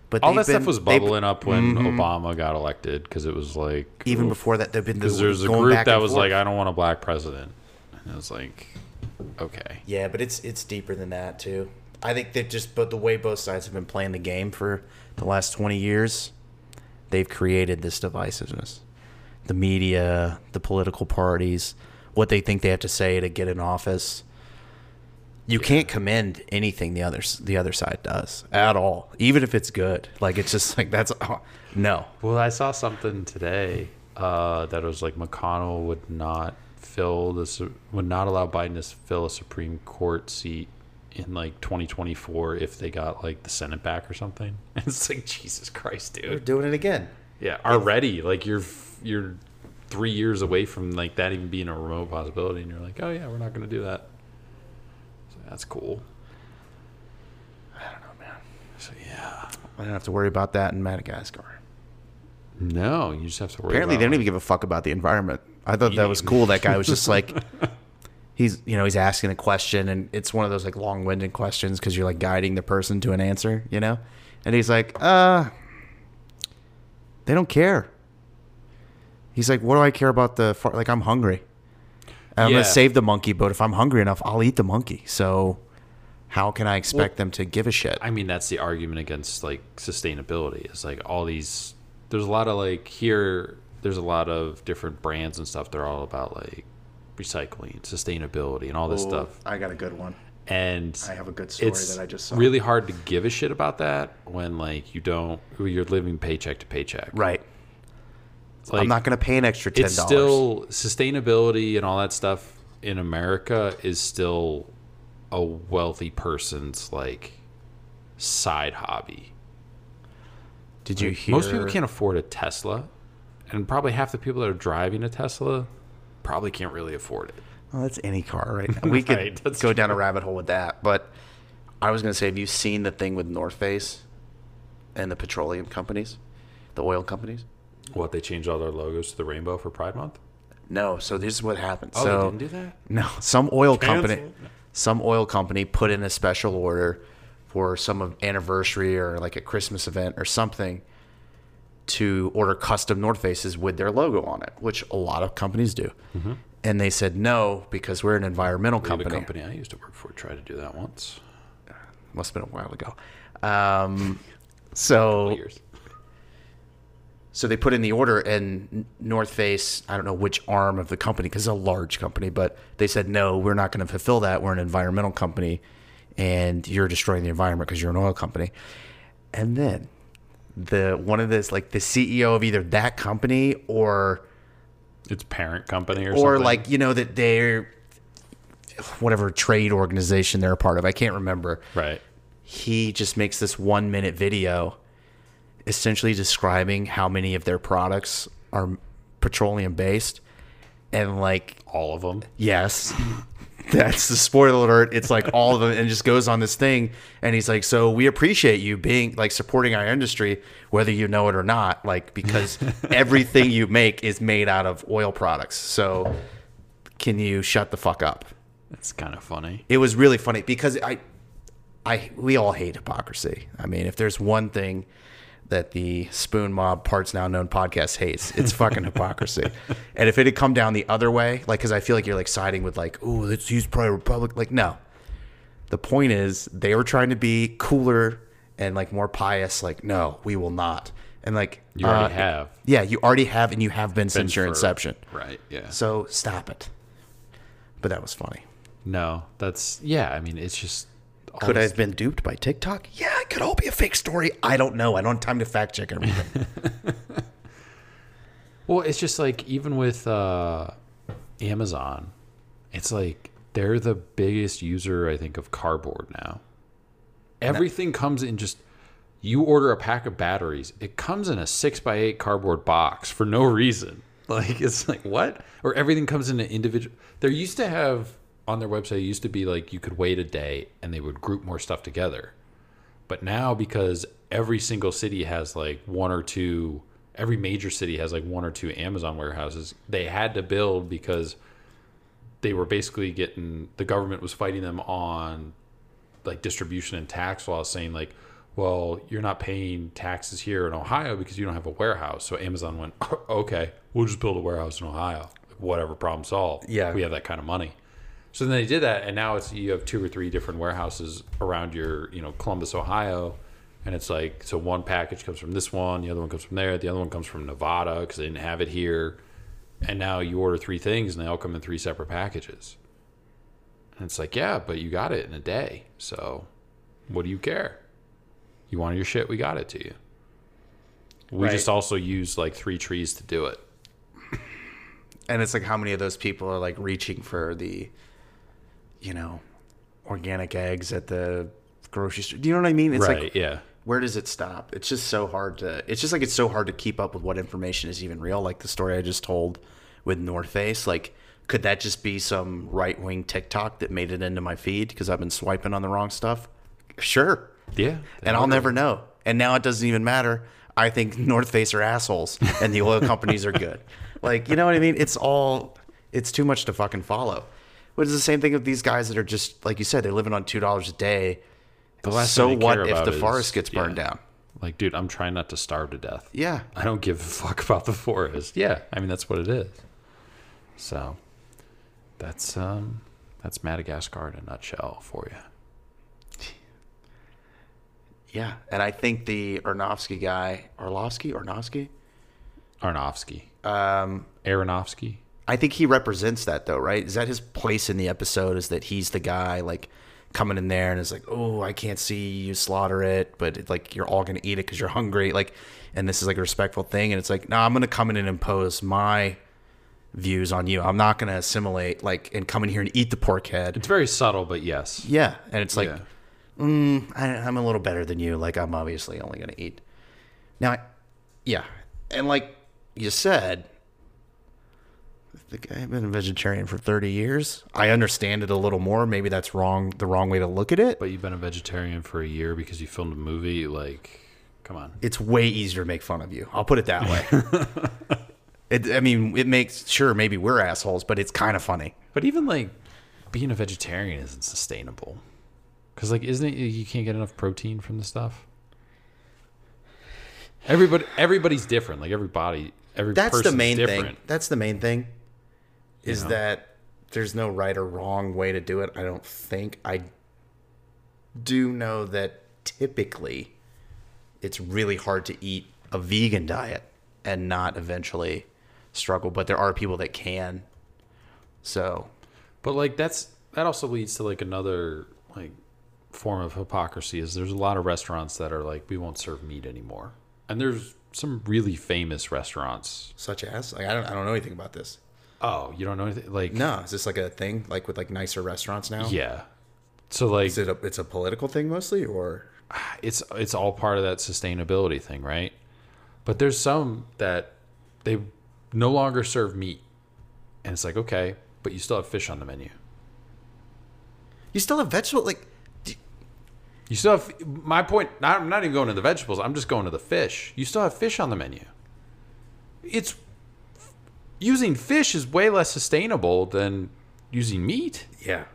Speaker 2: But
Speaker 1: all
Speaker 2: they've
Speaker 1: that stuff was bubbling up when mm-hmm. Obama got elected because it was like
Speaker 2: Even before that, they've been
Speaker 1: because
Speaker 2: there
Speaker 1: there's a group that was
Speaker 2: forth.
Speaker 1: like, I don't want a black president, and it was like, okay,
Speaker 2: yeah, but it's it's deeper than that too. I think that just but the way both sides have been playing the game for the last twenty years, they've created this divisiveness. The media, the political parties, what they think they have to say to get in office. You can't commend anything the other the other side does at all, even if it's good. Like it's just like that's oh, no.
Speaker 1: Well, I saw something today uh, that was like McConnell would not fill this would not allow Biden to fill a Supreme Court seat in like 2024 if they got like the Senate back or something. It's like Jesus Christ, dude.
Speaker 2: They're doing it again.
Speaker 1: Yeah, already like you're you're three years away from like that even being a remote possibility, and you're like, oh yeah, we're not going to do that. So that's cool.
Speaker 2: I don't know, man.
Speaker 1: So yeah,
Speaker 2: I don't have to worry about that in Madagascar.
Speaker 1: no, you just have to worry.
Speaker 2: Apparently,
Speaker 1: about,
Speaker 2: they don't even give a fuck about the environment. I thought that was
Speaker 1: Yeah.
Speaker 2: cool. That guy was just like, he's you know he's asking a question, and it's one of those like long-winded questions because you're like guiding the person to an answer, you know. And he's like, uh, they don't care. He's like, what do I care about the far-? like? I'm hungry. And I'm
Speaker 1: Yeah.
Speaker 2: gonna save the monkey, but if I'm hungry enough, I'll eat the monkey. So, how can I expect them to give a shit?
Speaker 1: I mean, that's the argument against like sustainability. It's like all these. There's a lot of like here. There's a lot of different brands and stuff. They're all about like recycling, sustainability, and all this stuff.
Speaker 2: I got a good one.
Speaker 1: And
Speaker 2: I have a good story
Speaker 1: it's
Speaker 2: that I just saw.
Speaker 1: really hard to give a shit about that when like you don't. You're living paycheck to paycheck.
Speaker 2: Right.
Speaker 1: Like,
Speaker 2: I'm not going to pay an extra ten
Speaker 1: it's still sustainability and all that stuff in America is still a wealthy person's like side hobby.
Speaker 2: Did you
Speaker 1: Like,
Speaker 2: hear?
Speaker 1: Most people can't afford a Tesla, and probably half the people that are driving a Tesla probably can't really afford it.
Speaker 2: Well, that's any car right now. We could
Speaker 1: Right,
Speaker 2: go down a rabbit hole with that. But I was going to say, have you seen the thing with North Face and the petroleum companies, the oil companies?
Speaker 1: What they changed all their logos to the rainbow for Pride Month?
Speaker 2: No. So this is what happened.
Speaker 1: Oh,
Speaker 2: so
Speaker 1: they didn't do that.
Speaker 2: no, some oil company, some oil company put in a special order for some of anniversary or like a Christmas event or something to order custom North Faces with their logo on it, which a lot of companies do. And they said no because we're an environmental
Speaker 1: Mm-hmm. The
Speaker 2: company.
Speaker 1: company I used to work for tried to do that once.
Speaker 2: Must have been a while ago. Um, so
Speaker 1: Years.
Speaker 2: So they put in the order and North Face, I don't know which arm of the company because it's a large company, but they said no, we're not going to fulfill that. We're an environmental company, and you're destroying the environment because you're an oil company. And then the one of this like the CEO of either that company or
Speaker 1: It's parent company or, something.
Speaker 2: or
Speaker 1: something.
Speaker 2: like you know that they're whatever trade organization they're a part of. I can't remember.
Speaker 1: right.
Speaker 2: he just makes this one minute video essentially describing how many of their products are petroleum based and like
Speaker 1: All of them.
Speaker 2: yes that's the spoiler alert it's like all of them and just goes on this thing and he's like so we appreciate you being like supporting our industry whether you know it or not like because everything you make is made out of oil products so can you shut the fuck up
Speaker 1: That's kind of funny.
Speaker 2: it was really funny because I, I we all hate hypocrisy. I mean, if there's one thing that the Spoon Mob Parts Now Known podcast hates, it's fucking hypocrisy. And if it had come down the other way, like, because I feel like you're like siding with like, oh, let's probably Republic. Like, no. The point is, they were trying to be cooler and like more pious. Like, no, we will not. And like,
Speaker 1: You already
Speaker 2: uh,
Speaker 1: have.
Speaker 2: Yeah, you already have, and you have been, since your
Speaker 1: for-
Speaker 2: inception.
Speaker 1: Right. Yeah.
Speaker 2: So stop it. But that was funny.
Speaker 1: No, that's yeah. I mean, it's just
Speaker 2: Could I have been duped by TikTok? Yeah, it could all be a fake story. I don't know. I don't have time to fact check everything.
Speaker 1: Well, it's just like even with uh, Amazon, it's like they're the biggest user I think of cardboard now. Everything comes in just you order a pack of batteries, it comes in a six by eight cardboard box for no reason. Like it's like what? Or everything comes in an individual. There used to have on their website it used to be like you could wait a day and they would group more stuff together. But now because every single city has like one or two every major city has like one or two Amazon warehouses, they had to build because they were basically getting the government was fighting them on like distribution and tax laws saying like well you're not paying taxes here in ohio because you don't have a warehouse so amazon went okay we'll just build a warehouse in ohio whatever problem solved
Speaker 2: Yeah.
Speaker 1: we have that kind of money so then they did that and now it's you have two or three different warehouses around your you know columbus ohio and it's like so one package comes from this one the other one comes from there the other one comes from nevada because they didn't have it here and now you order three things and they all come in three separate packages and it's like, yeah, but you got it in a day. So what do you care? You wanted your shit, we got it to you. We
Speaker 2: Right.
Speaker 1: just also used like three trees to do it.
Speaker 2: and it's like how many of those people are like reaching for the, you know, organic eggs at the grocery store? Do you know what I mean? It's
Speaker 1: right.
Speaker 2: like
Speaker 1: yeah.
Speaker 2: where does it stop? It's just so hard to. It's just like it's so hard to keep up with what information is even real. Like the story I just told with North Face. Like, could that just be some right wing TikTok that made it into my feed because I've been swiping on the wrong stuff? Sure,
Speaker 1: Yeah.
Speaker 2: and I'll never know. And now it doesn't even matter. I think North Face are assholes, and the oil companies are good. Like, you know what I mean? It's all. It's too much to fucking follow. But it's the same thing with these guys that are just like you said. They're living on two dollars a day.
Speaker 1: The last
Speaker 2: so what if the
Speaker 1: is-
Speaker 2: forest gets
Speaker 1: yeah.
Speaker 2: burned down?
Speaker 1: Like, dude, I'm trying not to starve to death.
Speaker 2: Yeah.
Speaker 1: I don't give a fuck about the forest. Yeah, I mean that's what it is. So that's um that's Madagascar in a nutshell for you.
Speaker 2: Yeah, and I think the Orlovsky guy, Orlovsky, Orlovsky,
Speaker 1: Aronofsky.
Speaker 2: um,
Speaker 1: Aronofsky.
Speaker 2: I think he represents that though, right? Is that his place in the episode? Is that he's the guy like coming in there and is like, oh, I can't see you slaughter it, but it, like you're all gonna eat it because you're hungry, like, and this is like a respectful thing, and it's like, no, I'm gonna come in and impose my views on you. I'm not gonna assimilate like and come in here and eat the pork head.
Speaker 1: It's very subtle, but yes.
Speaker 2: Yeah, and it's like,
Speaker 1: Yeah.
Speaker 2: mm, I, I'm a little better than you. Like I'm obviously only gonna eat. Now, I, yeah, and like you said, the guy been a vegetarian for 30 years. I understand it a little more. Maybe that's wrong. The wrong way to look at it.
Speaker 1: But you've been a vegetarian for a year because you filmed a movie. Like, come on.
Speaker 2: It's way easier to make fun of you. I'll put it that way. it, I mean, it makes sure maybe we're assholes, but it's kind of funny.
Speaker 1: But even like being a vegetarian isn't sustainable. Because like, isn't it you can't get enough protein from the stuff? Everybody, everybody's different. Like everybody, every
Speaker 2: That's the main
Speaker 1: different.
Speaker 2: thing. That's the main thing. Is
Speaker 1: know?
Speaker 2: that there's no right or wrong way to do it. I don't think. I do know that typically it's really hard to eat a vegan diet and not eventually struggle, but there are people that can. So,
Speaker 1: But like that's that also leads to like another like form of hypocrisy is there's a lot of restaurants that are like we won't serve meat anymore. And there's some really famous restaurants.
Speaker 2: such as like I don't I don't know anything about this.
Speaker 1: Oh, you don't know anything like
Speaker 2: No, is this like a thing like with like nicer restaurants now?
Speaker 1: Yeah. So like
Speaker 2: Is it a it's a political thing mostly or
Speaker 1: it's it's all part of that sustainability thing, right? But there's some that they no longer serve meat. And it's like, okay, but you still have fish on the menu.
Speaker 2: you still have vegetable like
Speaker 1: You still have my point. I'm not even going to the vegetables. I'm just going to the fish. You still have fish on the menu. It's using fish is way less sustainable than using meat.
Speaker 2: yeah.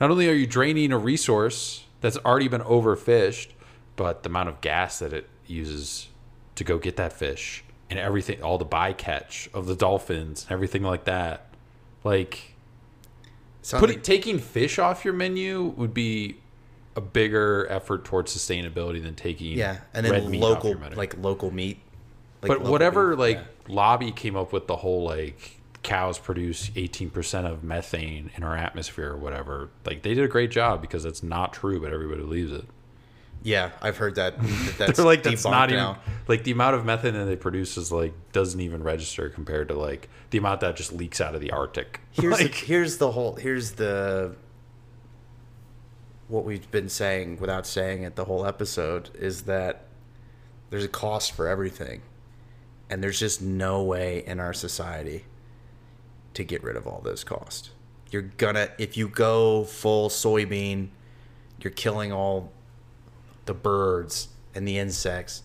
Speaker 1: Not only are you draining a resource that's already been overfished, but the amount of gas that it uses to go get that fish and everything, all the bycatch of the dolphins and everything like that. Like
Speaker 2: Sounds
Speaker 1: putting
Speaker 2: like-
Speaker 1: taking fish off your menu would be a bigger effort towards sustainability than taking
Speaker 2: Yeah, and then local like local meat. Like
Speaker 1: but whatever
Speaker 2: beef,
Speaker 1: like
Speaker 2: yeah.
Speaker 1: lobby came up with the whole like cows produce 18% of methane in our atmosphere or whatever like they did a great job because it's not true but everybody believes it
Speaker 2: Yeah, I've heard that. that that's
Speaker 1: they're like that's not even like the amount of methane that they produce is like doesn't even register compared to like the amount that just leaks out of the arctic
Speaker 2: Here's
Speaker 1: like,
Speaker 2: the, here's the whole here's the what we've been saying without saying it the whole episode is that there's a cost for everything. And there's just no way in our society to get rid of all those costs. You're gonna if you go full soybean, you're killing all the birds and the insects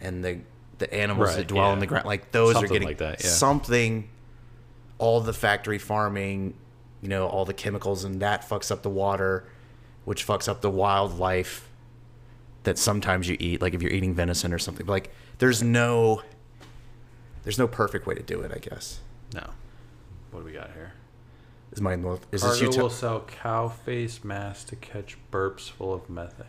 Speaker 2: and the the animals
Speaker 1: Right,
Speaker 2: that dwell in the ground. Like those
Speaker 1: Something
Speaker 2: are getting
Speaker 1: like that, yeah.
Speaker 2: something all the factory farming, you know, all the chemicals and that fucks up the water, which fucks up the wildlife that sometimes you eat, like if you're eating venison or something. Like there's no there's no perfect way to do it, I guess.
Speaker 1: no what do we got here
Speaker 2: Is my north is this
Speaker 1: Cargill
Speaker 2: you
Speaker 1: will sell cow face masks to catch burps full of methane.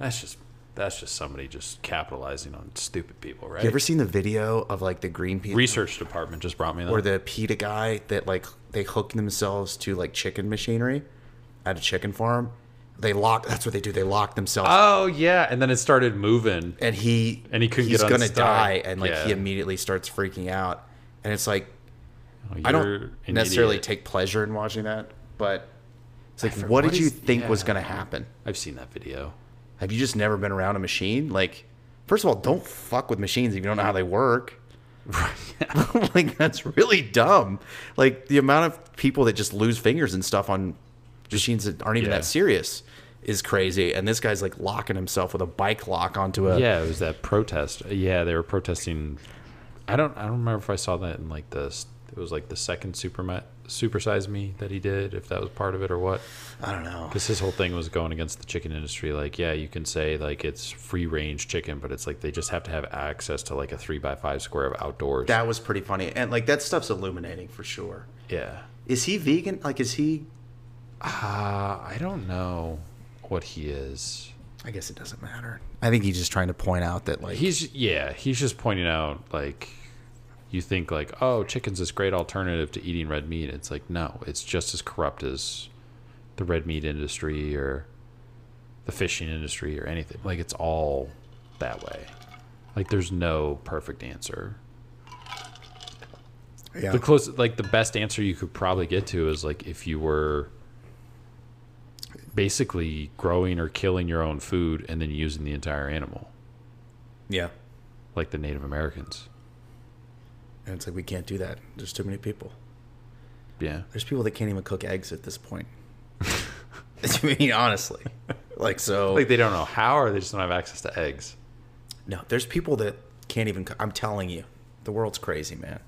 Speaker 1: That's just that's just somebody just capitalizing on stupid people, right?
Speaker 2: You ever seen the video of like the Greenpeace
Speaker 1: Research department just brought me that.
Speaker 2: or the PETA guy that like they hook themselves to like chicken machinery at a chicken farm? They lock. That's what they do. They lock themselves.
Speaker 1: oh yeah, and then it started moving.
Speaker 2: and he
Speaker 1: And he couldn't
Speaker 2: he's
Speaker 1: get
Speaker 2: gonna
Speaker 1: unstuck.
Speaker 2: die, and like he immediately starts freaking out, and it's like I don't necessarily
Speaker 1: idiot.
Speaker 2: take pleasure in watching that, but it's like,
Speaker 1: for-
Speaker 2: what,
Speaker 1: what
Speaker 2: did you think was going to happen?
Speaker 1: I've seen that video.
Speaker 2: Have you just never been around a machine? Like, first of all, don't fuck with machines if you don't know how they work. like, that's really dumb. Like, the amount of people that just lose fingers and stuff on machines that aren't even
Speaker 1: Yeah.
Speaker 2: that serious is crazy. And this guy's like locking himself with a bike lock onto a.
Speaker 1: yeah, it was that protest. Yeah, they were protesting. I don't. I don't remember if I saw that in like this. It was like the second super supersize me that he did. If that was part of it or what.
Speaker 2: I don't know.
Speaker 1: Because his whole thing was going against the chicken industry. Like, yeah, you can say like it's free range chicken, but it's like they just have to have access to like a three by five square of outdoors.
Speaker 2: That was pretty funny. And like, that stuff's illuminating for sure.
Speaker 1: yeah.
Speaker 2: Is he vegan? Like, is he.
Speaker 1: Uh, I don't know what he is.
Speaker 2: I guess it doesn't matter. I think he's just trying to point out that, like.
Speaker 1: He's yeah, he's just pointing out like you think like, oh, chicken's this great alternative to eating red meat. It's like no, it's just as corrupt as the red meat industry or the fishing industry or anything. Like it's all that way. Like there's no perfect answer.
Speaker 2: yeah.
Speaker 1: The close like the best answer you could probably get to is like if you were basically growing or killing your own food and then using the entire animal
Speaker 2: yeah.
Speaker 1: like the Native Americans.
Speaker 2: And it's like, we can't do that. There's too many people.
Speaker 1: Yeah.
Speaker 2: There's people that can't even cook eggs at this point. I mean, honestly. Like, so.
Speaker 1: Like they don't know how or they just don't have access to eggs.
Speaker 2: no, there's people that can't even. cook. I'm telling you, the world's crazy, man.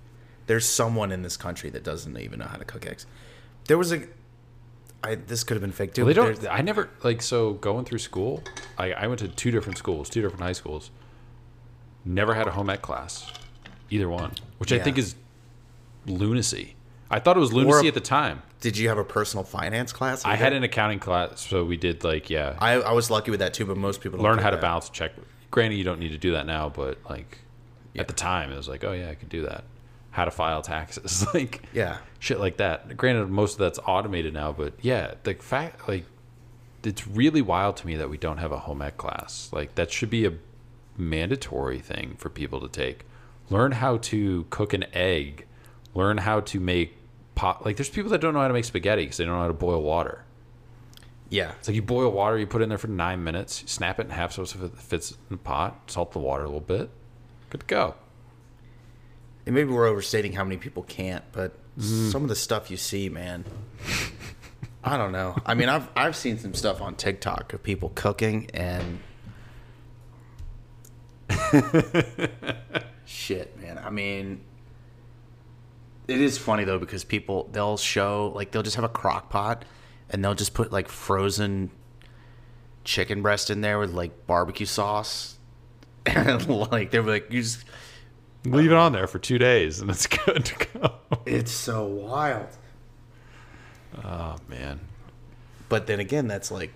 Speaker 2: There's someone in this country that doesn't even know how to cook eggs. There was a. I, this could have been fake too.
Speaker 1: Well, they don't.
Speaker 2: there's-
Speaker 1: I never like so going through school. I, I went to two different schools, two different high schools. Never had a home ec class, either one, which I think is lunacy. I thought it was lunacy at the time.
Speaker 2: Did you have a personal finance class?
Speaker 1: I had an accounting class, so we did like yeah,
Speaker 2: I, I was lucky with that too, but most people don't
Speaker 1: learn how to balance check. Granted, you don't need to do that now, but like at the time, it was like, oh yeah, I could do that. How to file taxes, like
Speaker 2: Yeah.
Speaker 1: shit like that. Granted, most of that's automated now, but yeah, the fact like it's really wild to me that we don't have a home ec class. Like that should be a mandatory thing for people to take. Learn how to cook an egg. Learn how to make pot. Like there's people that don't know how to make spaghetti because they don't know how to boil water.
Speaker 2: Yeah.
Speaker 1: It's like you boil water, you put it in there for nine minutes, snap it in half so it fits in the pot, salt the water a little bit, good to go.
Speaker 2: And maybe we're overstating how many people can't, but
Speaker 1: Mm.
Speaker 2: some of the stuff you see, man. I don't know. I mean, I've I've seen some stuff on TikTok of people cooking and shit, man. I mean, it is funny though because people they'll show like they'll just have a crock pot and they'll just put like frozen chicken breast in there with like barbecue sauce. And like they're like you just
Speaker 1: Leave it on there for two days and it's good to go.
Speaker 2: it's so wild.
Speaker 1: Oh man.
Speaker 2: But then again, that's like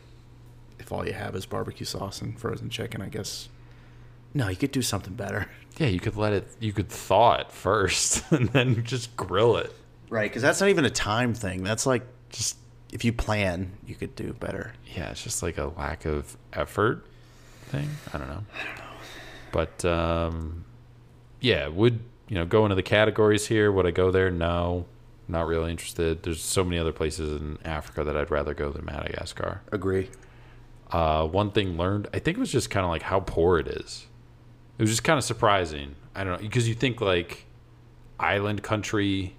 Speaker 2: if all you have is barbecue sauce and frozen chicken, I guess. No, you could do something better.
Speaker 1: Yeah, you could let it. You could thaw it first, and then just grill it.
Speaker 2: Right, because that's not even a time thing. That's like just if you plan, you could do better.
Speaker 1: Yeah, it's just like a lack of effort thing. I don't know. I don't know. But um, yeah, would you know go into the categories here? Would I go there? No, not really interested. There's so many other places in Africa that I'd rather go than Madagascar.
Speaker 2: Agree.
Speaker 1: Uh, one thing learned, I think it was just kind of like how poor it is. It was just kind of surprising. I don't know because you think like island country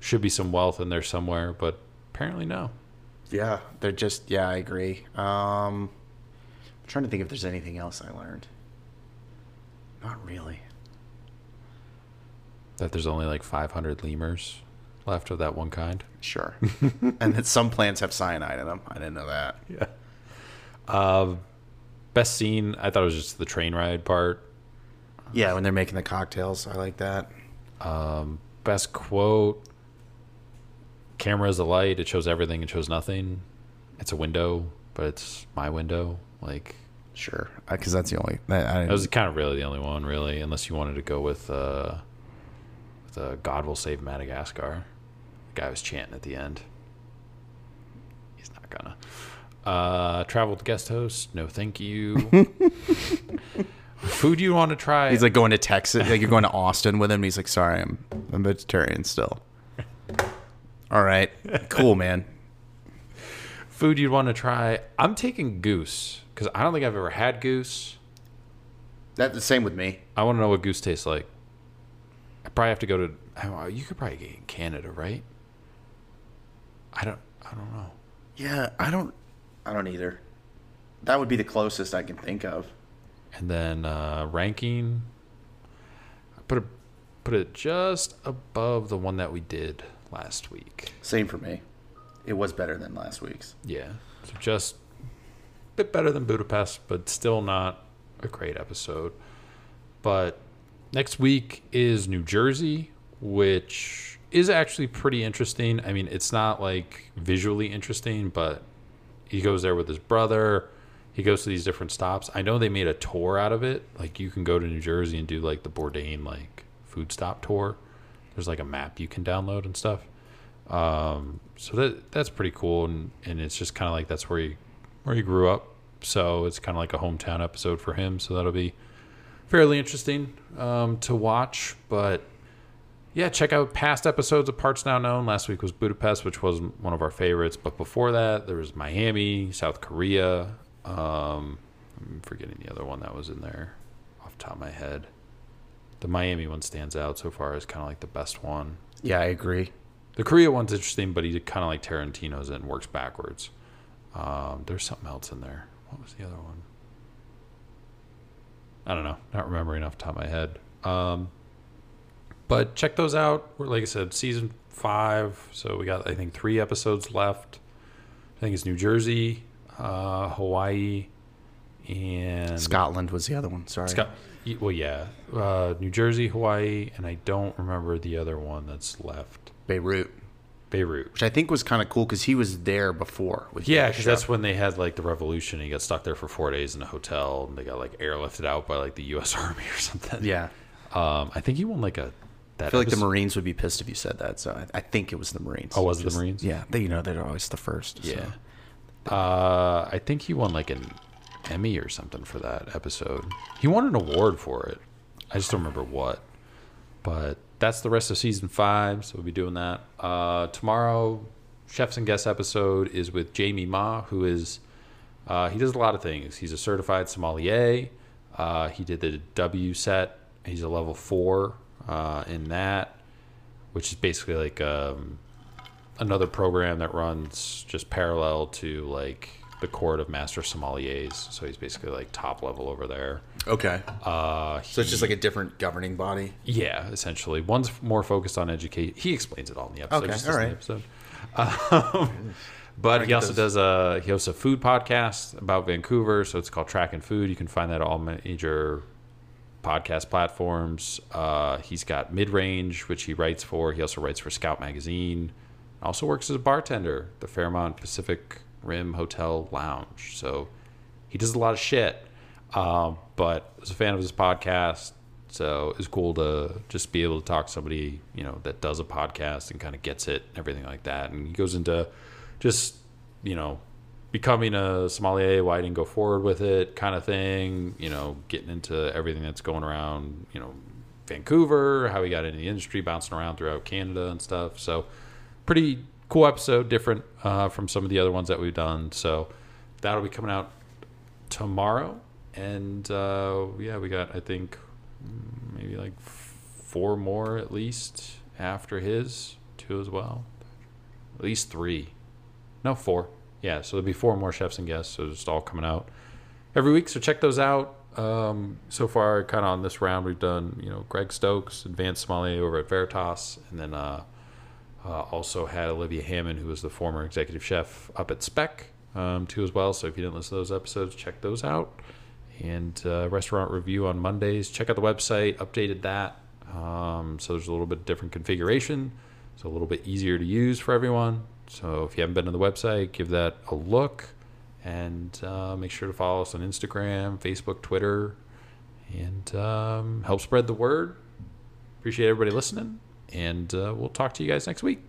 Speaker 1: should be some wealth in there somewhere, but apparently no.
Speaker 2: Yeah, they're just yeah, I agree. Um I'm trying to think if there's anything else I learned. Not really.
Speaker 1: That there's only like 500 lemurs left of that one kind.
Speaker 2: Sure. and that some plants have cyanide in them. I didn't know that.
Speaker 1: Yeah. Uh, best scene, I thought it was just the train ride part.
Speaker 2: Yeah, when they're making the cocktails, I like that.
Speaker 1: Um, best quote camera is a light, it shows everything it shows nothing. It's a window, but it's my window. Like,
Speaker 2: Sure, because that's the only. I, I
Speaker 1: that was kind of really the only one, really, unless you wanted to go with, uh, with uh, God Will Save Madagascar. The guy was chanting at the end. He's not gonna. Uh, traveled guest host, no thank you. Food you want to try?
Speaker 2: He's like going to Texas, like you're going to Austin with him. He's like, sorry, I'm I'm vegetarian still. All right, cool, man.
Speaker 1: food you'd want to try. I'm taking goose because I don't think I've ever had goose.
Speaker 2: That's the same with me.
Speaker 1: I want to know what goose tastes like. I probably have to go to. Know, You could probably get it in Canada, right? I don't. I don't know.
Speaker 2: Yeah, I don't, I don't either. That would be the closest I can think of.
Speaker 1: And then uh, ranking, I put it put it just above the one that we did last week.
Speaker 2: Same for me. It was better than last week's.
Speaker 1: Yeah, so just bit better than Budapest, but still not a great episode. But next week is New Jersey, which is actually pretty interesting. I mean, it's not like visually interesting, but he goes there with his brother. He goes to these different stops. I know they made a tour out of it. Like you can go to New Jersey and do like the Bourdain like food stop tour. There's like a map you can download and stuff. Um, so that that's pretty cool, and, and it's just kind of like that's where he where he grew up. So it's kind of like a hometown episode for him. So that'll be fairly interesting um, to watch. But yeah, check out past episodes of Parts Now Known. Last week was Budapest, which was one of our favorites. But before that, there was Miami, South Korea. Um, I'm forgetting the other one that was in there off the top of my head. The Miami one stands out so far as kind of like the best one.
Speaker 2: Yeah, I agree.
Speaker 1: The Korea one's interesting, but he kind of like Tarantino's it and works backwards. Um, there's something else in there. What was the other one? I don't know. Not remembering off the top of my head. Um, but check those out. We're like I said, season five. So we got I think three episodes left. I think it's New Jersey, uh, Hawaii, and
Speaker 2: Scotland was the other one. Sorry.
Speaker 1: Scott. Well, yeah, uh, New Jersey, Hawaii, and I don't remember the other one that's left.
Speaker 2: Beirut,
Speaker 1: Beirut.
Speaker 2: which I think was kind of cool because he was there before. With
Speaker 1: Yeah, because that's when they had like the revolution. He got stuck there for four days in a hotel, and they got like airlifted out by like the U.S. Army or something.
Speaker 2: Yeah,
Speaker 1: Um, I think he won like a. That
Speaker 2: I feel like the Marines would be pissed if you said that. So I, I think it was the Marines.
Speaker 1: Oh, was it the Marines?
Speaker 2: Yeah, they you know they're always the first. so.
Speaker 1: Yeah. Uh, I think he won like an Emmy or something for that episode. He won an award for it. I just don't remember what. But that's the rest of season five, so we'll be doing that. Uh, tomorrow, Chefs and Guests episode is with Jamie Ma, who is uh, he does a lot of things. He's a certified sommelier. Uh, he did the WSET. He's a level four uh, in that, which is basically like um, another program that runs just parallel to like the court of master sommeliers. So he's basically like top level over there.
Speaker 2: Okay.
Speaker 1: Uh,
Speaker 2: So it's just like a different governing body.
Speaker 1: yeah, essentially. One's more focused on education. He explains it all in the episode.
Speaker 2: Okay, all
Speaker 1: the episode. Um, but he also
Speaker 2: those.
Speaker 1: does a he hosts a food podcast about Vancouver, so it's called Track and Food. You can find that on all major podcast platforms. Uh, he's got Mid Range, which he writes for. He also writes for Scout Magazine. Also works as a bartender, the Fairmont Pacific Rim Hotel Lounge. So he does a lot of shit. Um, but I was a fan of his podcast, so it's cool to just be able to talk to somebody you know that does a podcast and kind of gets it, and everything like that. And he goes into just you know becoming a sommelier, why he didn't go forward with it, kind of thing. You know, getting into everything that's going around. You know, Vancouver, how he got into the industry, bouncing around throughout Canada and stuff. So pretty cool episode, different uh, from some of the other ones that we've done. So that'll be coming out tomorrow. And uh, yeah, we got I think maybe like four more at least after his two as well. At least three, no four. Yeah, so there'll be four more chefs and guests. So just all coming out every week. So check those out. Um, so far, kind of on this round, we've done you know Greg Stokes, advanced sommelier over at Veritas, and then uh, uh, also had Olivia Hammond, who was the former executive chef up at Spec, um, too, as well. So if you didn't listen to those episodes, check those out. And uh, restaurant review on Mondays. Check out the website, updated that. Um, so there's a little bit different configuration. So a little bit easier to use for everyone. So if you haven't been to the website, give that a look. And uh, make sure to follow us on Instagram, Facebook, Twitter, and um, help spread the word. Appreciate everybody listening. And uh, we'll talk to you guys next week.